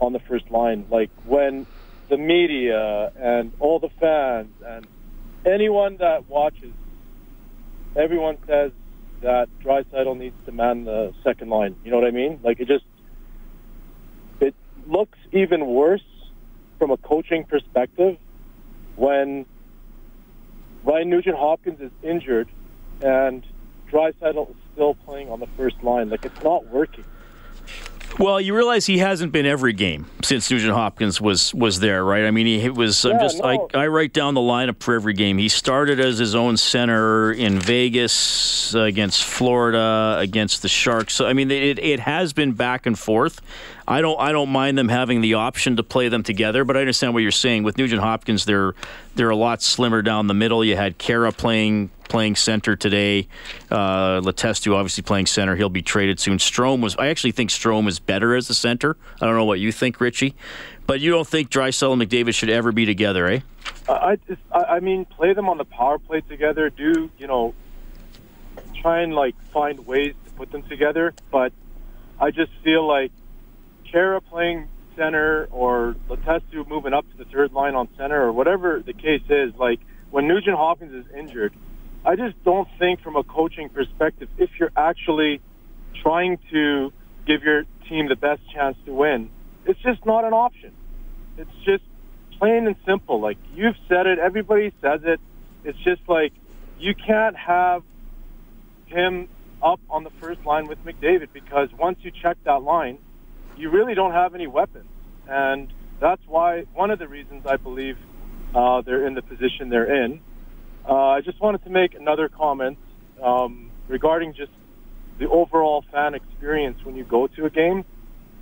on the first line. Like when the media and all the fans and anyone that watches, everyone says that Draisaitl needs to man the second line. You know what I mean? Like it just looks even worse from a coaching perspective when Ryan Nugent Hopkins is injured and Draisaitl is still playing on the first line. Like it's not working. Well, you realize he hasn't been every game since Nugent Hopkins was was there, right? I mean, he was. I'm Yeah, just. no. I, I write down the lineup for every game. He started as his own center in Vegas uh, against Florida, against the Sharks. So I mean, it, it has been back and forth. I don't. I don't mind them having the option to play them together, but I understand what you're saying. With Nugent Hopkins, they're they're a lot slimmer down the middle. You had Khaira playing playing center today. Uh, Letestu obviously playing center. He'll be traded soon. Strome was. I actually think Strome is better as a center. I don't know what you think, Richie, but you don't think Draisaitl and McDavid should ever be together, eh? I just, I mean, play them on the power play together. Do you know? Try and like find ways to put them together. But I just feel like Khaira playing center or Letestu moving up to the third line on center or whatever the case is. Like when Nugent Hopkins is injured, I just don't think from a coaching perspective, if you're actually trying to give your team the best chance to win, it's just not an option. It's just plain and simple. Like you've said it, everybody says it. It's just like you can't have him up on the first line with McDavid because once you check that line, you really don't have any weapons. And that's why one of the reasons I believe uh, they're in the position they're in. Uh, I just wanted to make another comment um, regarding just the overall fan experience when you go to a game.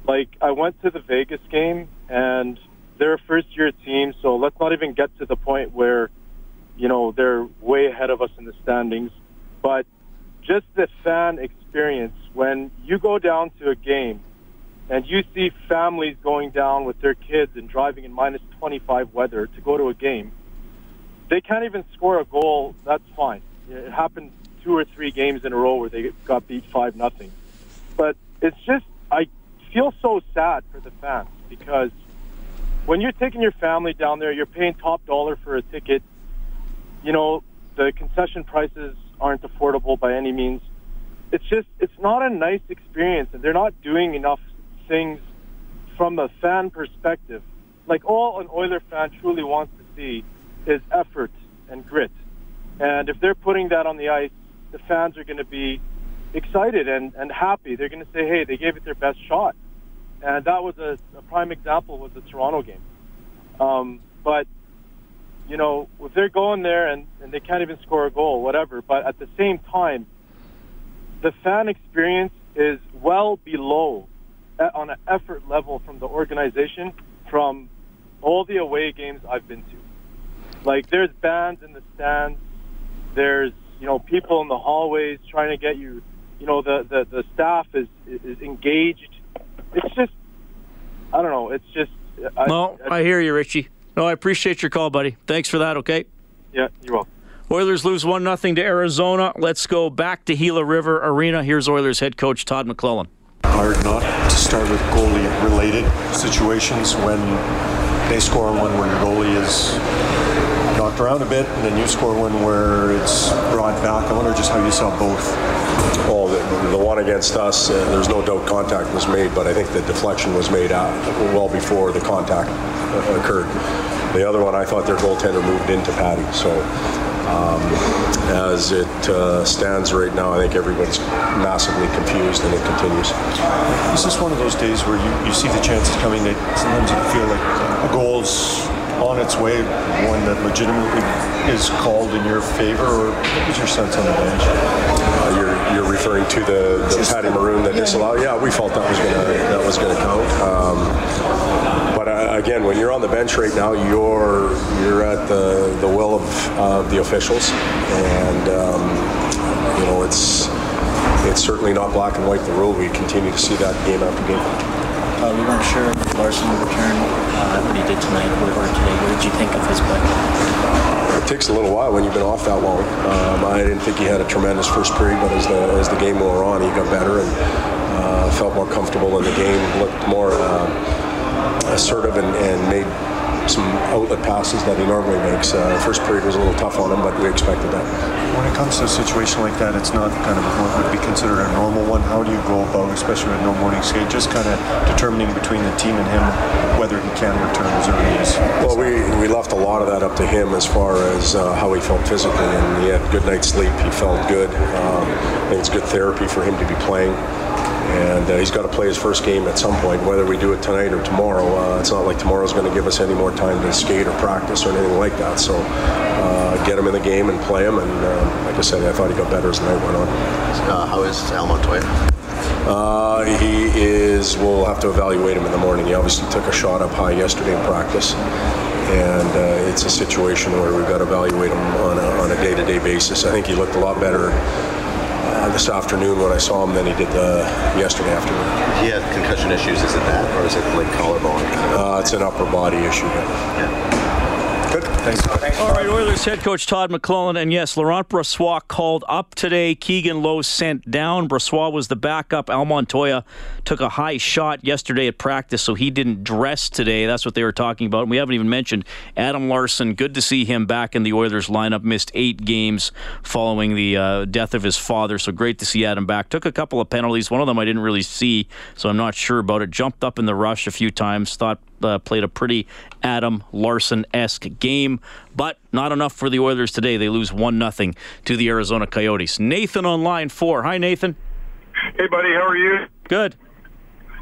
Like I went to the Vegas game and they're a first year team, so let's not even get to the point where, you know, they're way ahead of us in the standings. But just the fan experience when you go down to a game and you see families going down with their kids and driving in minus 25 weather to go to a game, they can't even score a goal. That's fine. It happened two or three games in a row where they got beat five nothing. But it's just I feel so sad for the fans because when you're taking your family down there, you're paying top dollar for a ticket. You know the concession prices aren't affordable by any means. It's just it's not a nice experience, and they're not doing enough things from a fan perspective. Like all an Oiler fan truly wants to see is effort and grit. And if they're putting that on the ice, the fans are going to be excited and, and happy. They're going to say, hey, they gave it their best shot. And that was a, a prime example was the Toronto game. Um, but, you know, if they're going there and, and they can't even score a goal, whatever, but at the same time, the fan experience is well below on an effort level from the organization from all the away games I've been to. Like there's bands in the stands, there's you know people in the hallways trying to get you. You know the the, the staff is is engaged. It's just I don't know. It's just I, no, I hear you, Richie. No, I appreciate your call, buddy. Thanks for that. Okay. yeah, you're welcome. Oilers lose one 0 to Arizona. Let's go back to Gila River Arena. Here's Oilers head coach Todd McLellan. hard not to start with goalie related situations when they score on one where your goalie is knocked around a bit and then you score one where it's brought back. I wonder just how you saw both. Well, the, the one against us, uh, there's no doubt contact was made, but I think the deflection was made out well before the contact uh, occurred. The other one, I thought their goaltender moved into Patty. So um, as it uh, stands right now, I think everybody's massively confused, and it continues. Is this one of those days where you, you see the chances coming that sometimes you feel like a goal's on its way, one that legitimately is called in your favor, or what was your sense on the bench? Uh, you're, you're referring to the, the Patty Maroon that disallowed. Yeah, we felt that was gonna that was gonna count. Um, but uh, again, when you're on the bench right now, you're you're at the, the will of uh, the officials, and um, you know it's it's certainly not black and white. The rule we continue to see that game after game. Uh, we weren't sure if Larsson would return uh, what he did tonight or today. What did you think of his play? It takes a little while when you've been off that long. Um, I didn't think he had a tremendous first period, but as the as the game wore on, he got better and uh, felt more comfortable in the game. Looked more uh, assertive and, and made some outlet passes that he normally makes. Uh, first period was a little tough on him, but we expected that. When it comes to a situation like that, it's not kind of what would be considered a normal one. How do you go about, especially with no morning skate, just kind of determining between the team and him whether he can return as early as? Well, we, we left a lot of that up to him as far as uh, how he felt physically, and he had good night's sleep. He felt good. Um, I think it's good therapy for him to be playing and uh, he's got to play his first game at some point. Whether we do it tonight or tomorrow, uh, it's not like tomorrow's going to give us any more time to skate or practice or anything like that. So uh, get him in the game and play him. And uh, like I said, I thought he got better as the night went on. Uh, how is Al Montoya? Uh, he is. We'll have to evaluate him in the morning. He obviously took a shot up high yesterday in practice, and uh, it's a situation where we've got to evaluate him on a, on a day-to-day basis. I think he looked a lot better uh, this afternoon when I saw him than he did the, yesterday afternoon. He had concussion issues. Is it that, or is it like collarbone? Uh, it's an upper body issue. Yeah. Good. Thanks. All right, Oilers head coach Todd McLellan, and yes, Laurent Brossoit called up today. Keegan Lowe sent down. Brossoit was the backup. Al Montoya took a high shot yesterday at practice, so he didn't dress today. That's what they were talking about. And we haven't even mentioned Adam Larsson. Good to see him back in the Oilers lineup. Missed eight games following the uh, death of his father, so great to see Adam back. Took a couple of penalties. One of them I didn't really see, so I'm not sure about it. Jumped up in the rush a few times. Thought uh, played a pretty Adam Larsson esque game, but not enough for the Oilers today. They lose 1 0 to the Arizona Coyotes. Nathan on line four. Hi, Nathan. Hey, buddy, how are you? Good.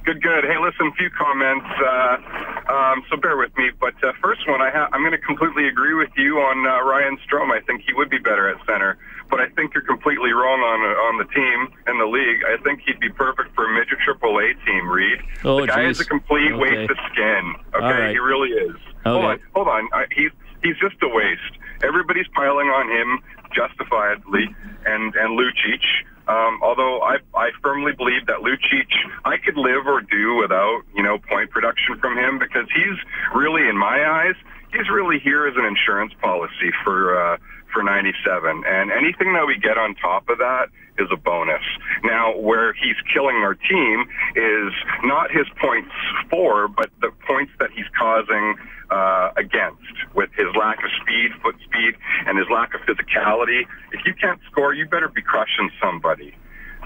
Good, good. Hey, listen, a few comments. Uh, um, so bear with me. But uh, first one, I ha- I'm going to completely agree with you on uh, Ryan Strome. I think he would be better at center. But I think you're completely wrong on on the team and the league. I think he'd be perfect for a midget triple A team, Reed. Oh, the guy geez. is a complete Okay. waste of skin. Okay, right. he really is. Hold on, hold on. I, he's he's just a waste. Everybody's piling on him justifiably, and and Lucic. Um, although I I firmly believe that Lucic, I could live or do without you know point production from him because he's really in my eyes he's really here as an insurance policy for uh, for 97, and anything that we get on top of that is a bonus. Now, where he's killing our team is not his points for, but the points that he's causing uh, against with his lack of speed, foot speed, and his lack of physicality. If you can't score, you better be crushing somebody.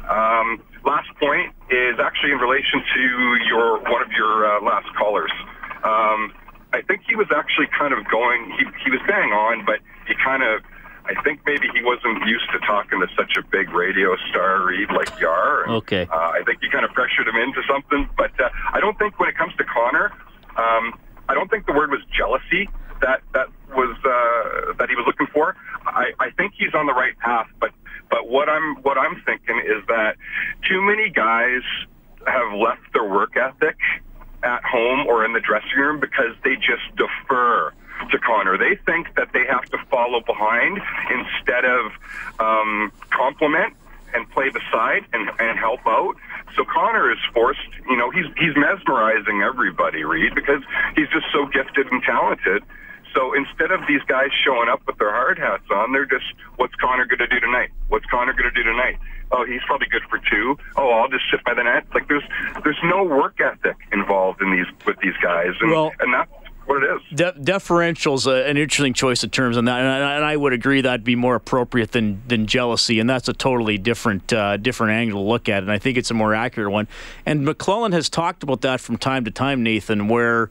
Um, last point is actually in relation to your one of your uh, last callers. Um, I think he was actually kind of going. He he was bang on, but he kind of. I think maybe he wasn't used to talking to such a big radio star, Reed, like Yar. And, Okay. Uh, I think you kind of pressured him into something, but uh, I don't think when it comes to Connor, um, I don't think the word was jealousy that that was uh, that he was looking for. I, I think he's on the right path, but but what I'm what I'm thinking is that too many guys have left their work ethic at home or in the dressing room because they just defer to Connor. They think that they have to follow behind instead of um, compliment and play beside and, and help out. So Connor is forced, you know, he's he's mesmerizing everybody, Reed, because he's just so gifted and talented. So instead of these guys showing up with their hard hats on, they're just, what's Connor going to do tonight? What's Connor going to do tonight? Oh, he's probably good for two. Oh, I'll just sit by the net. Like there's there's no work ethic involved in these with these guys, and Well- and that's what it is. De- deferential's a, an interesting choice of terms on that, and I, and I would agree that'd be more appropriate than than jealousy, and that's a totally different uh, different angle to look at, and I think it's a more accurate one. And McLellan has talked about that from time to time, Nathan, where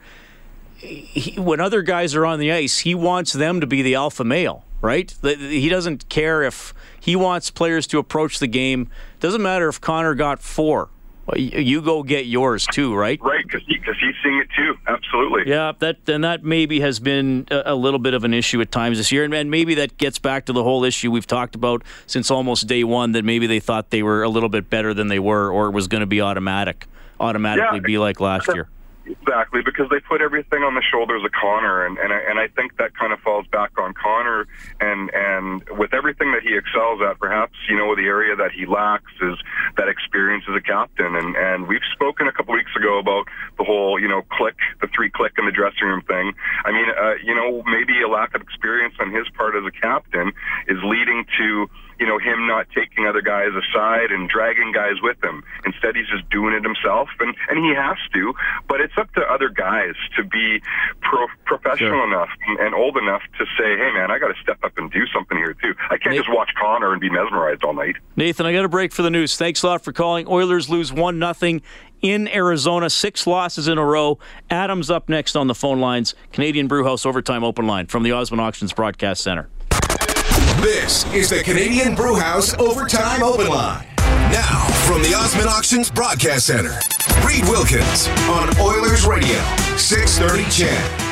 he, when other guys are on the ice, he wants them to be the alpha male, right? He doesn't care if he wants players to approach the game. Doesn't matter if Connor got four. Well, You go get yours too, right? Right, because he, 'cause he's seeing it too. Absolutely. Yeah, that and that maybe has been a, little bit of an issue at times this year, and, and maybe that gets back to the whole issue we've talked about since almost day one that maybe they thought they were a little bit better than they were, or it was going to be automatic, automatically Yeah. be like last year. Exactly, because they put everything on the shoulders of Connor, and and I, and I think that kind of falls back on Connor, and and with everything that he excels at, perhaps you know the area that he lacks is that experience as a captain, and and we've spoken a couple weeks ago about the whole you know click, the three click in the dressing room thing. I mean, uh, you know, maybe a lack of experience on his part as a captain is leading to you know, him not taking other guys aside and dragging guys with him. Instead, he's just doing it himself, and and he has to. But it's up to other guys to be pro- professional Sure. enough and, old enough to say, "Hey, man, I got to step up and do something here too. I can't just watch Connor and be mesmerized all night." Nathan, I got a break for the news. Thanks a lot for calling. Oilers lose 1 0 in Arizona, six losses in a row. Adams up next on the phone lines. Canadian Brewhouse Overtime Open Line from the Osmond Auctions Broadcast Center. This is the Canadian Brewhouse Overtime Open Line. Now, from the Osmond Auctions Broadcast Center, Reed Wilkins on Oilers Radio, 630 CHED.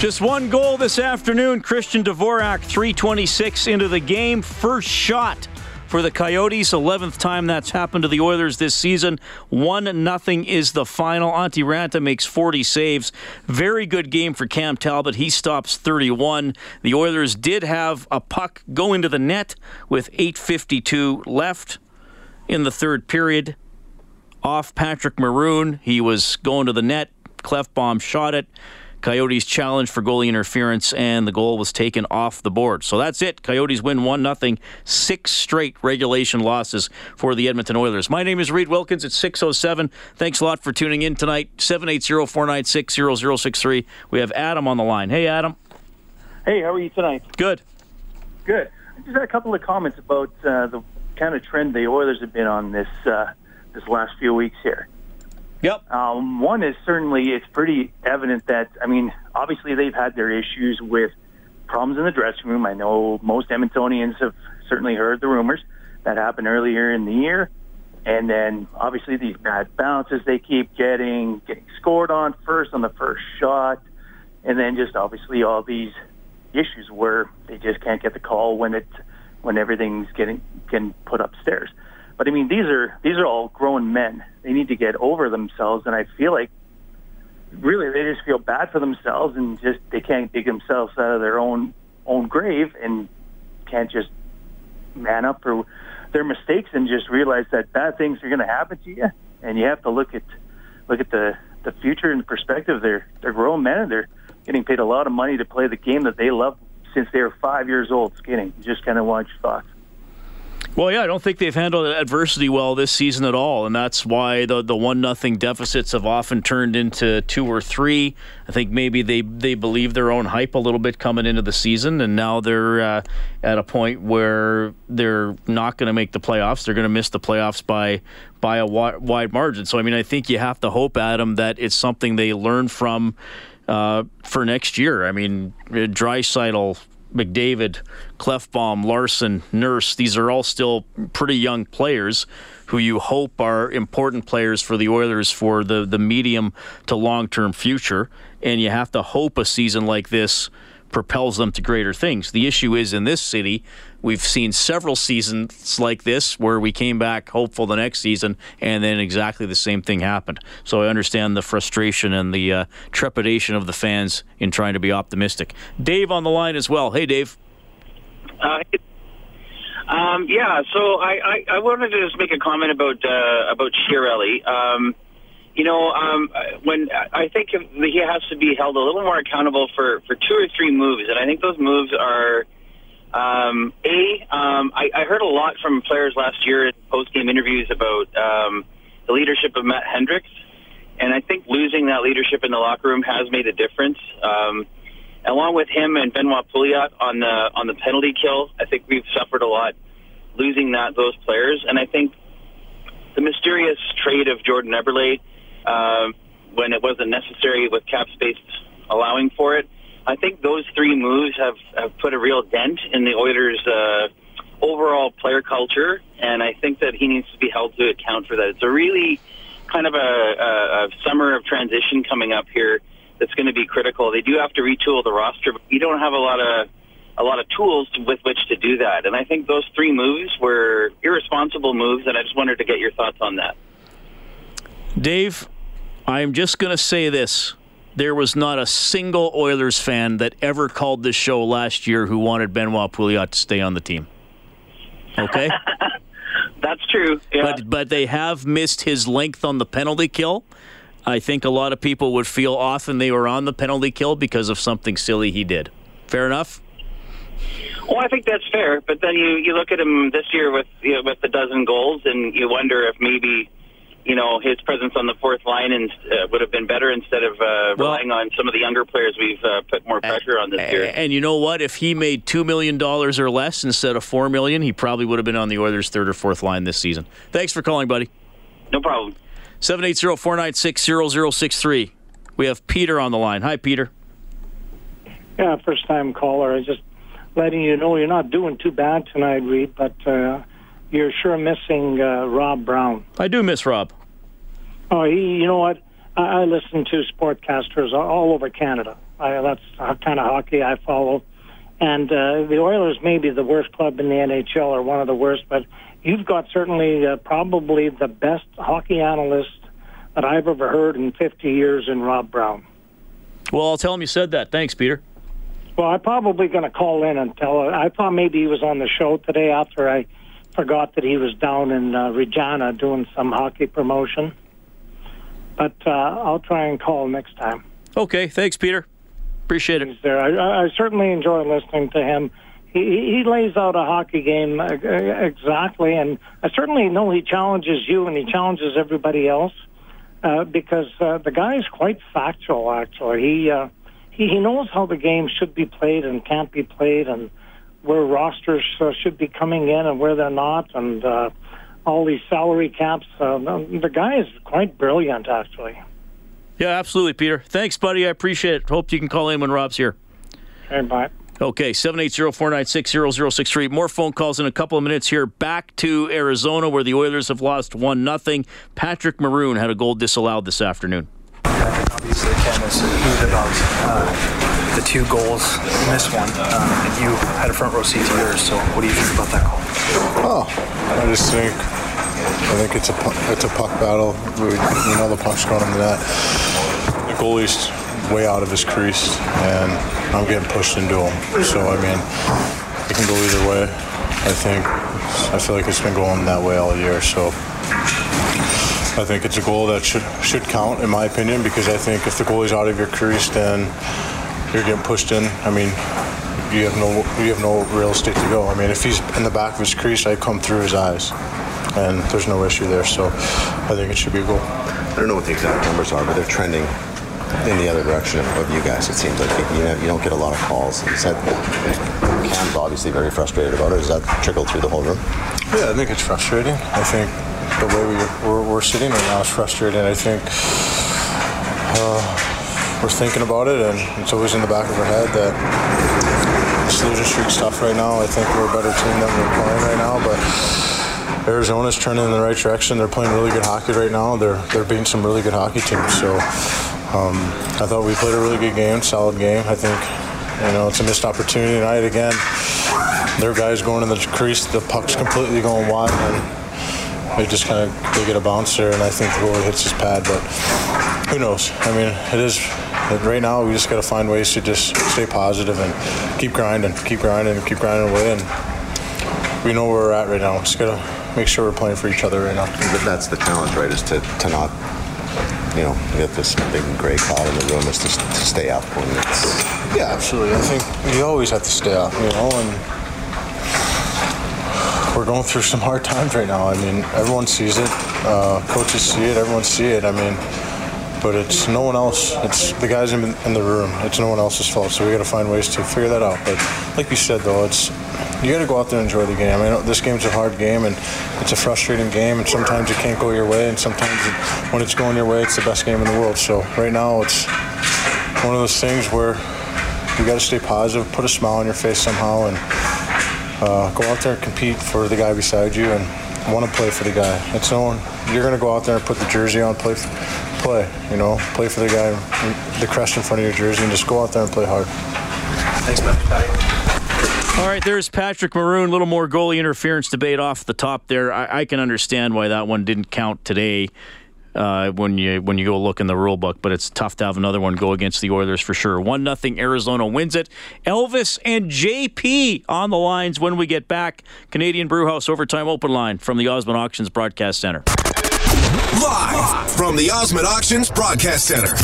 Just one goal this afternoon. Christian Dvorak, 326 into the game. First shot for the Coyotes. 11th time that's happened to the Oilers this season. 1 nothing is the final. Antti Raanta makes 40 saves. Very good game for Cam Talbot. He stops 31. The Oilers did have a puck go into the net with 8.52 left in the third period. Off Patrick Maroon. He was going to the net. Klefbom shot it. Coyotes challenged for goalie interference, and the goal was taken off the board. So that's it. Coyotes win 1 0. Six straight regulation losses for the Edmonton Oilers. My name is Reed Wilkins. It's 6.07. Thanks a lot for tuning in tonight. 780 496 0063. We have Adam on the line. Hey, Adam. Hey, how are you tonight? Good. Good. I just had a couple of comments about uh, the kind of trend the Oilers have been on this uh, this last few weeks here. Yep. Um, one is certainly it's pretty evident that I mean obviously they've had their issues with problems in the dressing room. I know most Edmontonians have certainly heard the rumors that happened earlier in the year, and then obviously these bad bounces they keep getting, getting scored on first on the first shot, and then just obviously all these issues where they just can't get the call when it when everything's getting getting put upstairs. But I mean, these are these are all grown men. They need to get over themselves, and I feel like really they just feel bad for themselves and just they can't dig themselves out of their own own grave and can't just man up for their mistakes and just realize that bad things are going to happen to you, and you have to look at look at the the future and perspective. They're they're grown men and they're getting paid a lot of money to play the game that they love since they were five years old skating. Just kind of want your thoughts. Well, yeah, I don't think they've handled adversity well this season at all, and that's why the the one nothing deficits have often turned into two or three. I think maybe they they believe their own hype a little bit coming into the season, and now they're uh, at a point where they're not going to make the playoffs. They're going to miss the playoffs by by a wi- wide margin. So, I mean, I think you have to hope, Adam, that it's something they learn from uh, for next year. I mean, Draisaitl, McDavid, Klefbom, Larsson, Nurse, these are all still pretty young players who you hope are important players for the Oilers for the, the medium to long term future. And you have to hope a season like this propels them to greater things. The issue is in this city, we've seen several seasons like this where we came back hopeful the next season and then exactly the same thing happened. So I understand the frustration and the uh, trepidation of the fans in trying to be optimistic. Dave on the line as well. Hey, Dave. Uh, um, yeah, so I, I, I wanted to just make a comment about uh, about Chiarelli. Um, you know, um, when I think he has to be held a little more accountable for, for two or three moves, and I think those moves are um, a. Um, I, I heard a lot from players last year in post game interviews about um, the leadership of Matt Hendricks, and I think losing that leadership in the locker room has made a difference. Um, along with him and Benoit Pouliot on the on the penalty kill, I think we've suffered a lot losing that those players, and I think the mysterious trade of Jordan Eberle um, when it wasn't necessary with cap space allowing for it. I think those three moves have, have put a real dent in the Oilers' uh, overall player culture, and I think that he needs to be held to account for that. It's a really kind of a, a, a summer of transition coming up here that's going to be critical. They do have to retool the roster, but we don't have a lot of a lot of tools to, with which to do that. And I think those three moves were irresponsible moves, and I just wanted to get your thoughts on that. Dave, I'm just going to say this. There was not a single Oilers fan that ever called this show last year who wanted Benoit Pouliot to stay on the team. Okay? [laughs] That's true. Yeah. But but they have missed his length on the penalty kill. I think a lot of people would feel often they were on the penalty kill because of something silly he did. Fair enough. Well, I think that's fair, but then you you look at him this year with you know, with the dozen goals, and you wonder if maybe you know his presence on the fourth line and uh, would have been better instead of uh, relying on some of the younger players we've uh, put more pressure on this year. And you know what? If he made two million dollars or less instead of four million, he probably would have been on the Oilers' third or fourth line this season. Thanks for calling, buddy. No problem. 780-496-0063. We have Peter on the line. Hi, Peter. Yeah, first time caller. I just letting you know you're not doing too bad tonight, Reed, but uh, you're sure missing uh, Rob Brown. I do miss Rob. Oh, he, you know what? I, I listen to sportcasters all- over Canada. I, that's the kind of hockey I follow. And uh, the Oilers may be the worst club in the NHL or one of the worst, but you've got certainly uh, probably the best hockey analyst that I've ever heard in 50 years in Rob Brown. Well, I'll tell him you said that. Thanks, Peter. Well, I'm probably going to call in and tell. I thought maybe he was on the show today after I forgot that he was down in uh, Regina doing some hockey promotion. But uh, I'll try and call next time. Okay, thanks, Peter. Appreciate it. He's there. I, I certainly enjoy listening to him. He, he lays out a hockey game uh, exactly, and I certainly know he challenges you and he challenges everybody else uh, because uh, the guy is quite factual. Actually, he uh, he he knows how the game should be played and can't be played, and where rosters uh, should be coming in and where they're not, and uh, all these salary caps. Uh, the guy is quite brilliant, actually. Yeah, absolutely, Peter. Thanks, buddy. I appreciate it. Hope you can call in when Rob's here. Okay, bye. Okay, 780-496-0063. More phone calls in a couple of minutes here. Back to Arizona where the Oilers have lost 1-0. Patrick Maroon had a goal disallowed this afternoon. Obviously, Ken is moved about uh, the two goals. in this one, uh, and you had a front row seat to yours. So, what do you think about that goal? Oh, I just think I think it's a it's a puck battle. We, we know the puck's going into that. The goalie's way out of his crease, and I'm getting pushed into him. So I mean, it can go either way. I think I feel like it's been going that way all year. So I think it's a goal that should should count, in my opinion, because I think if the goalie's out of your crease, then you're getting pushed in. I mean, you have no you have no real estate to go. I mean, if he's in the back of his crease, I come through his eyes, and there's no issue there. So I think it should be a goal. I don't know what the exact numbers are, but they're trending in the other direction of, of you guys. It seems like you, know, you don't get a lot of calls. Is that Cam's obviously very frustrated about it. Does that trickle through the whole room? Yeah, I think it's frustrating. I think the way we, we're, we're sitting right now is frustrating. I think uh, we're thinking about it, and it's always in the back of our head that this losing streak's stuff right now. I think we're a better team than we're playing right now, but Arizona's turning in the right direction. They're playing really good hockey right now. They're they're beating some really good hockey teams. So um, I thought we played a really good game, solid game. I think you know it's a missed opportunity tonight again. Their guys going in the crease, the puck's completely going wide, and they just kind of they get a bounce there, and I think the goalie hits his pad. But who knows? I mean, it is right now. We just got to find ways to just stay positive and keep grinding, keep grinding, and keep grinding away. And we know where we're at right now. Just got to make sure we're playing for each other right now. But that's the challenge, right? Is to, to not, you know, get this big gray cloud in the room. Is to, to stay up when it's. Yeah, absolutely. I think you always have to stay up, you know, and we're going through some hard times right now. I mean, everyone sees it. Uh, coaches see it. Everyone see it. I mean, but it's no one else. It's the guys in, in the room. It's no one else's fault. So we got to find ways to figure that out. But like you said, though, it's you got to go out there and enjoy the game. I mean, this game's a hard game and it's a frustrating game. And sometimes it can't go your way. And sometimes it, when it's going your way, it's the best game in the world. So right now, it's one of those things where you got to stay positive, put a smile on your face somehow, and uh, go out there and compete for the guy beside you and want to play for the guy. It's no one. You're going to go out there and put the jersey on, play, play. You know, play for the guy, the crest in front of your jersey, and just go out there and play hard. Thanks, man. All right, there's Patrick Maroon. A little more goalie interference debate off the top there. I, I can understand why that one didn't count today uh, when you when you go look in the rule book, but it's tough to have another one go against the Oilers for sure. One nothing Arizona wins it. Elvis and JP on the lines when we get back. Canadian Brewhouse Overtime Open Line from the Osmond Auctions Broadcast Center. Live from the Osmond Auctions Broadcast Center.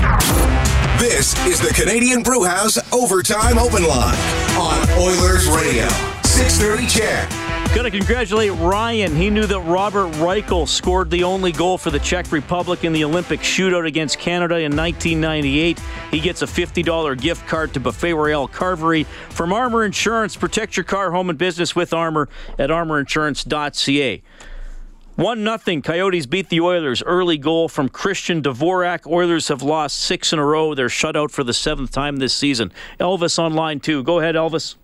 This is the Canadian Brewhouse Overtime Open Line on Oilers Radio. 630 CHED. Got to congratulate Ryan. He knew that Robert Reichel scored the only goal for the Czech Republic in the Olympic shootout against Canada in 1998. He gets a $50 gift card to Buffet Royale Carvery from Armor Insurance. Protect your car, home, and business with Armor at armorinsurance.ca. 1 0. Coyotes beat the Oilers. Early goal from Christian Dvorak. Oilers have lost six in a row. They're shut out for the seventh time this season. Elvis on line two. Go ahead, Elvis.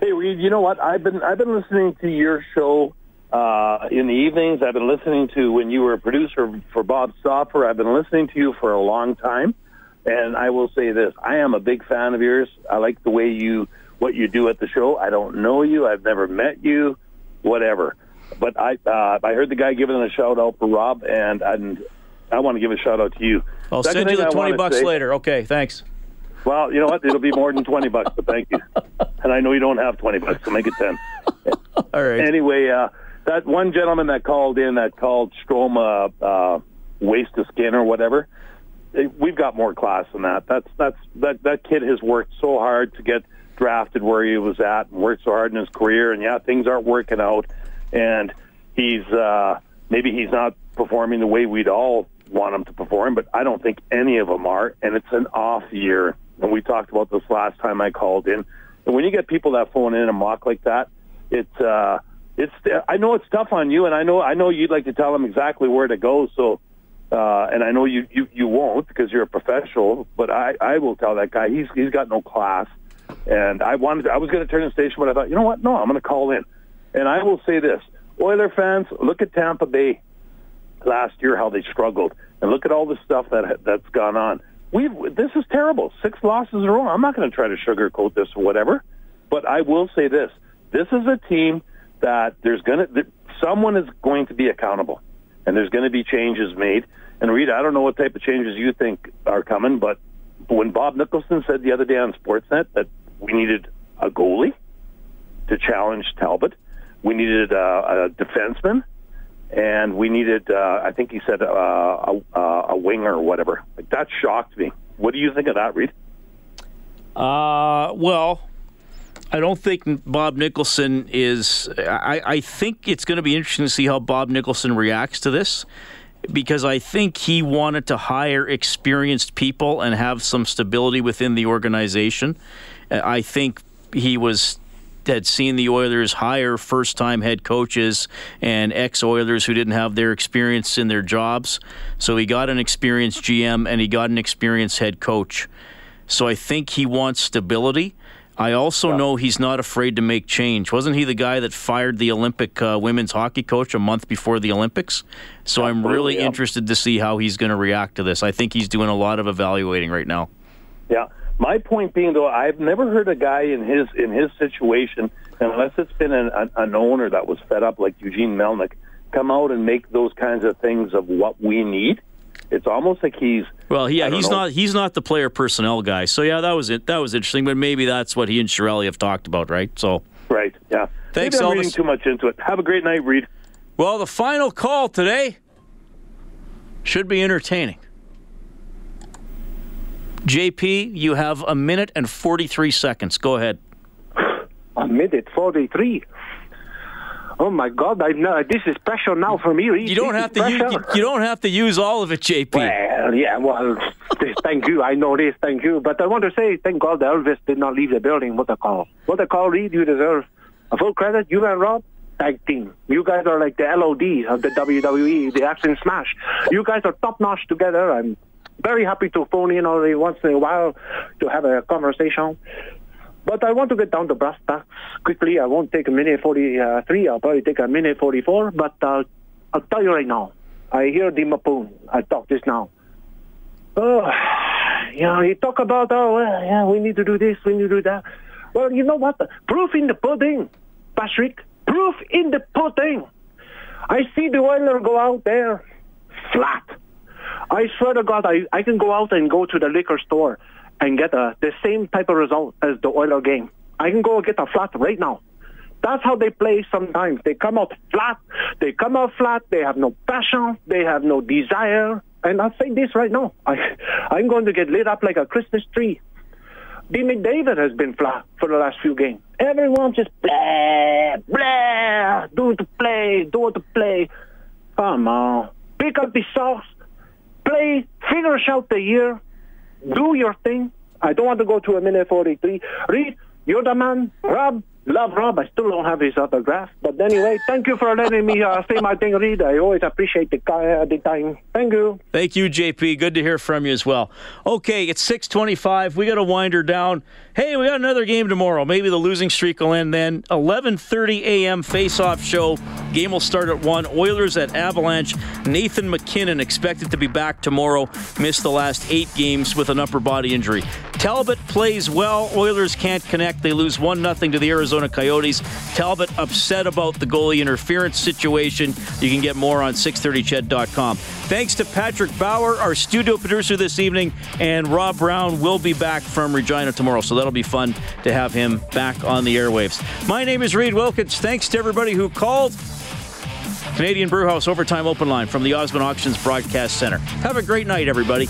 Hey, Reed. You know what? I've been I've been listening to your show uh, in the evenings. I've been listening to when you were a producer for Bob Stauffer. I've been listening to you for a long time, and I will say this: I am a big fan of yours. I like the way you what you do at the show. I don't know you. I've never met you. Whatever. But I uh, I heard the guy giving a shout out for Rob, and and I want to give a shout out to you. I'll Second send you the I 20 bucks say- later. Okay, thanks. Well, you know what? It'll be more than twenty bucks, but thank you. And I know you don't have twenty bucks, so make it ten. [laughs] All right. Anyway, uh, that one gentleman that called in that called Strome uh, waste of skin or whatever. We've got more class than that. That's that's that that kid has worked so hard to get drafted where he was at, and worked so hard in his career, and yeah, things aren't working out, and he's uh, maybe he's not performing the way we'd all want him to perform, but I don't think any of them are, and it's an off year. And we talked about this last time I called in. And when you get people that phone in and mock like that, it's uh, it's. I know it's tough on you, and I know I know you'd like to tell them exactly where to go. So, uh, and I know you, you you won't because you're a professional. But I I will tell that guy he's he's got no class. And I wanted I was going to turn the station, but I thought you know what? No, I'm going to call in. And I will say this: Oiler fans, look at Tampa Bay last year how they struggled, and look at all the stuff that that's gone on. We this is terrible. Six losses in a row. I'm not going to try to sugarcoat this or whatever, but I will say this: this is a team that there's going to someone is going to be accountable, and there's going to be changes made. And Rita, I don't know what type of changes you think are coming, but when Bob Nicholson said the other day on Sportsnet that we needed a goalie to challenge Talbot, we needed uh, a defenseman, and we needed, uh, I think he said, uh, a, a, a winger or whatever. Like that shocked me. What do you think of that, Reed? Uh, well, I don't think Bob Nicholson is. I, I think it's going to be interesting to see how Bob Nicholson reacts to this because I think he wanted to hire experienced people and have some stability within the organization. Uh, I think he was had seen the Oilers hire first time head coaches and ex Oilers who didn't have their experience in their jobs. So he got an experienced GM and he got an experienced head coach. So I think he wants stability. I also know he's not afraid to make change. Wasn't he the guy that fired the Olympic uh, women's hockey coach a month before the Olympics? So I'm really yeah. interested to see how he's going to react to this. I think he's doing a lot of evaluating right now. Yeah. My point being, though, I've never heard a guy in his in his situation, unless it's been an, an, an owner that was fed up like Eugene Melnyk, come out and make those kinds of things of what we need. It's almost like he's Well, yeah, he's know. not he's not the player personnel guy. So yeah, that was it. That was interesting, but maybe that's what he and Chiarelli have talked about, right? So right. Yeah. Thanks, Maybe I'm Elvis. reading too much into it. Have a great night, Reed. Well, the final call today should be entertaining. JP, you have a minute and 43 seconds. Go ahead. A minute 43. Oh my God! I know this is pressure now for me. You don't This have to use, you, you don't have to use all of it, JP. Well, yeah, well, thank you. I know this, thank you. But I want to say, thank God Elvis did not leave the building. What a call. What a call, Reed. You deserve a full credit. You and Rob, tag team. You guys are like the LOD of the WWE, the Action Smash. You guys are top notch together. I'm very happy to phone in every once in a while to have a conversation. But I want to get down to brass tacks quickly. I won't take a minute 43. I'll probably take a minute 44. But I'll tell you right now, I hear the Maroon. I talk this now. Oh, you know, he talk about, oh, well, yeah, we need to do this, we need to do that. Well, you know what? Proof in the pudding, Patrick. Proof in the pudding. I see the Oiler go out there flat. I swear to God, I, I can go out and go to the liquor store and get a, the same type of result as the Oiler game. I can go get a flat right now. That's how they play sometimes. They come out flat. They come out flat. They have no passion. They have no desire. and I'll say this right now. I, I'm going to get lit up like a Christmas tree. D. McDavid has been flat for the last few games. Everyone just blah, blah, do it to play, do it to play. Come on. Pick up the sauce, play, us out the year, do your thing. I don't want to go to a minute 43. Reed, you're the man. Rob, love Rob. I still don't have his autograph. But anyway, thank you for letting me uh, say my thing, Reed. I always appreciate the, uh, the time. Thank you. Thank you, JP. Good to hear from you as well. Okay, it's 625. We got to wind her down. Hey, we got another game tomorrow. Maybe the losing streak will end then. 11.30 a.m. face-off show. Game will start at 1. Oilers at Avalanche. Nathan MacKinnon expected to be back tomorrow. Missed the last eight games with an upper body injury. Talbot plays well. Oilers can't connect. They lose 1 0 to the Arizona Coyotes. Talbot upset about the goalie interference situation. You can get more on 630ched.com. Thanks to Patrick Bauer, our studio producer this evening, and Rob Brown will be back from Regina tomorrow, so that'll be fun to have him back on the airwaves. My name is Reed Wilkins. Thanks to everybody who called. Canadian Brewhouse Overtime Open Line from the Osmond Auctions Broadcast Center. Have a great night, everybody.